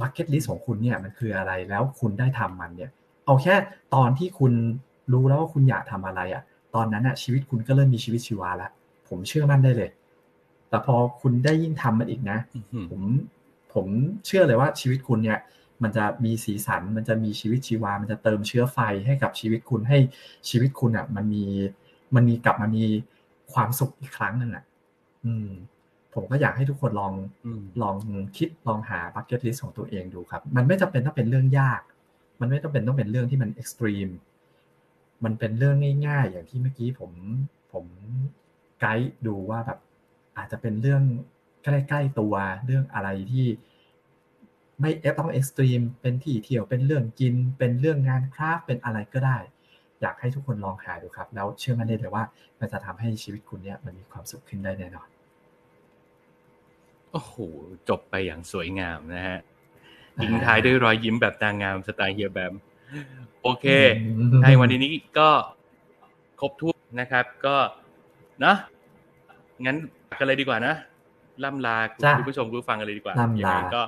bucket list ของคุณเนี่ยมันคืออะไรแล้วคุณได้ทำมันเนี่ย เอาแค่ตอนที่คุณรู้แล้วว่าคุณอยากทำอะไรอะ่ะ ตอนนั้นอะชีวิตคุณก็เริ่มมีชีวิตชีวาแล้วผมเชื่อมั่นได้เลย แต่พอคุณได้ยิ่งทำมันอีกนะ ผมผมเชื่อเลยว่าชีวิตคุณเนี่ยมันจะมีสีสัน มันจะมีชีวิตชีวา มันจะเติมเชื้อไฟให้กับชีวิตคุณให้ชีวิตคุณอะ มันมีมันมีกลับมามีความสุขอีกครั้งหนึ่งอะ อืม ผมก็อยากให้ทุกคนลองลองคิดลองหา bucket list ของตัวเองดูครับ มันไม่จำเป็นต้องเป็นเรื่องยาก มันไม่จำเป็นต้องเป็นเรื่องที่มัน extreme มันเป็นเรื่องง่าย ๆ อย่างที่เมื่อกี้ผมผมไกด์ดูว่าแบบ อาจจะเป็นเรื่องใกล้ๆตัวเรื่องอะไรที่ไม่ต้องเอ็กซ์ตรีมเป็นที่เที่ยวเป็นเรื่องกิน เป็นเรื่องงานคราฟเป็นอะไรก็ได้ อยากให้ทุกคนลองหาดูครับ แล้วเชื่อมั่นได้เลยว่า มันจะทำให้ชีวิตคุณเนี่ยมันมีความสุขขึ้นได้แน่นอนโอ้โหจบไปอย่างสวยงามนะฮะทิ้งท้ายด้วยรอยยิ้มแบบนางงามสไตล์เฮียแบมโอเค ในวันนี้ก็ครบทุกนะครับ ก็นะ งั้นกันเลยดีกว่านะล่ำลาคุณผู้ชมคุณผู้ฟังกันเลยดีกว่าอย่างไรก็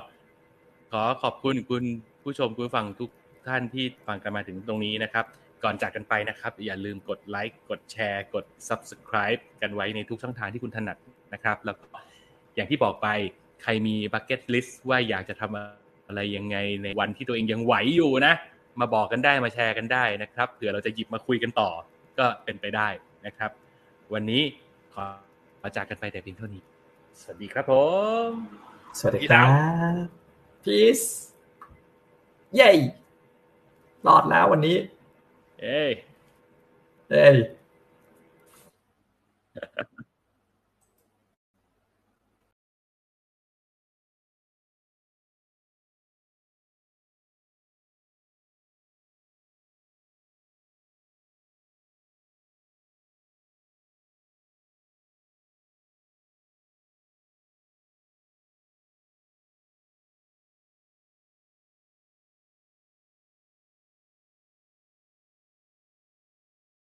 ขอขอบคุณคุณผู้ชมคุณฟังทุกท่านที่ฟังกันมาถึงตรงนี้นะครับ ก่อนจากกันไปนะครับ อย่าลืมกดไลค์กดแชร์ กด subscribe กันไว้ในทุกช่องทางที่คุณถนัดนะครับ แล้วก็อย่างที่บอกไปใครมี bucket list ว่าอยากจะทำอะไรยังไงในวันที่ตัวเองยังไหวอยู่นะ มาบอกกันได้มาแชร์กันได้นะครับเผื่อเราจะหยิบมาคุยกันต่อก็เป็นไปได้นะครับ วันนี้ขอ เราจากกันไปแต่เพียงเท่านี้ สวัสดีครับผม สวัสดีครับพีซเย้รอดแล้ววันนี้ เอ้เอ้ย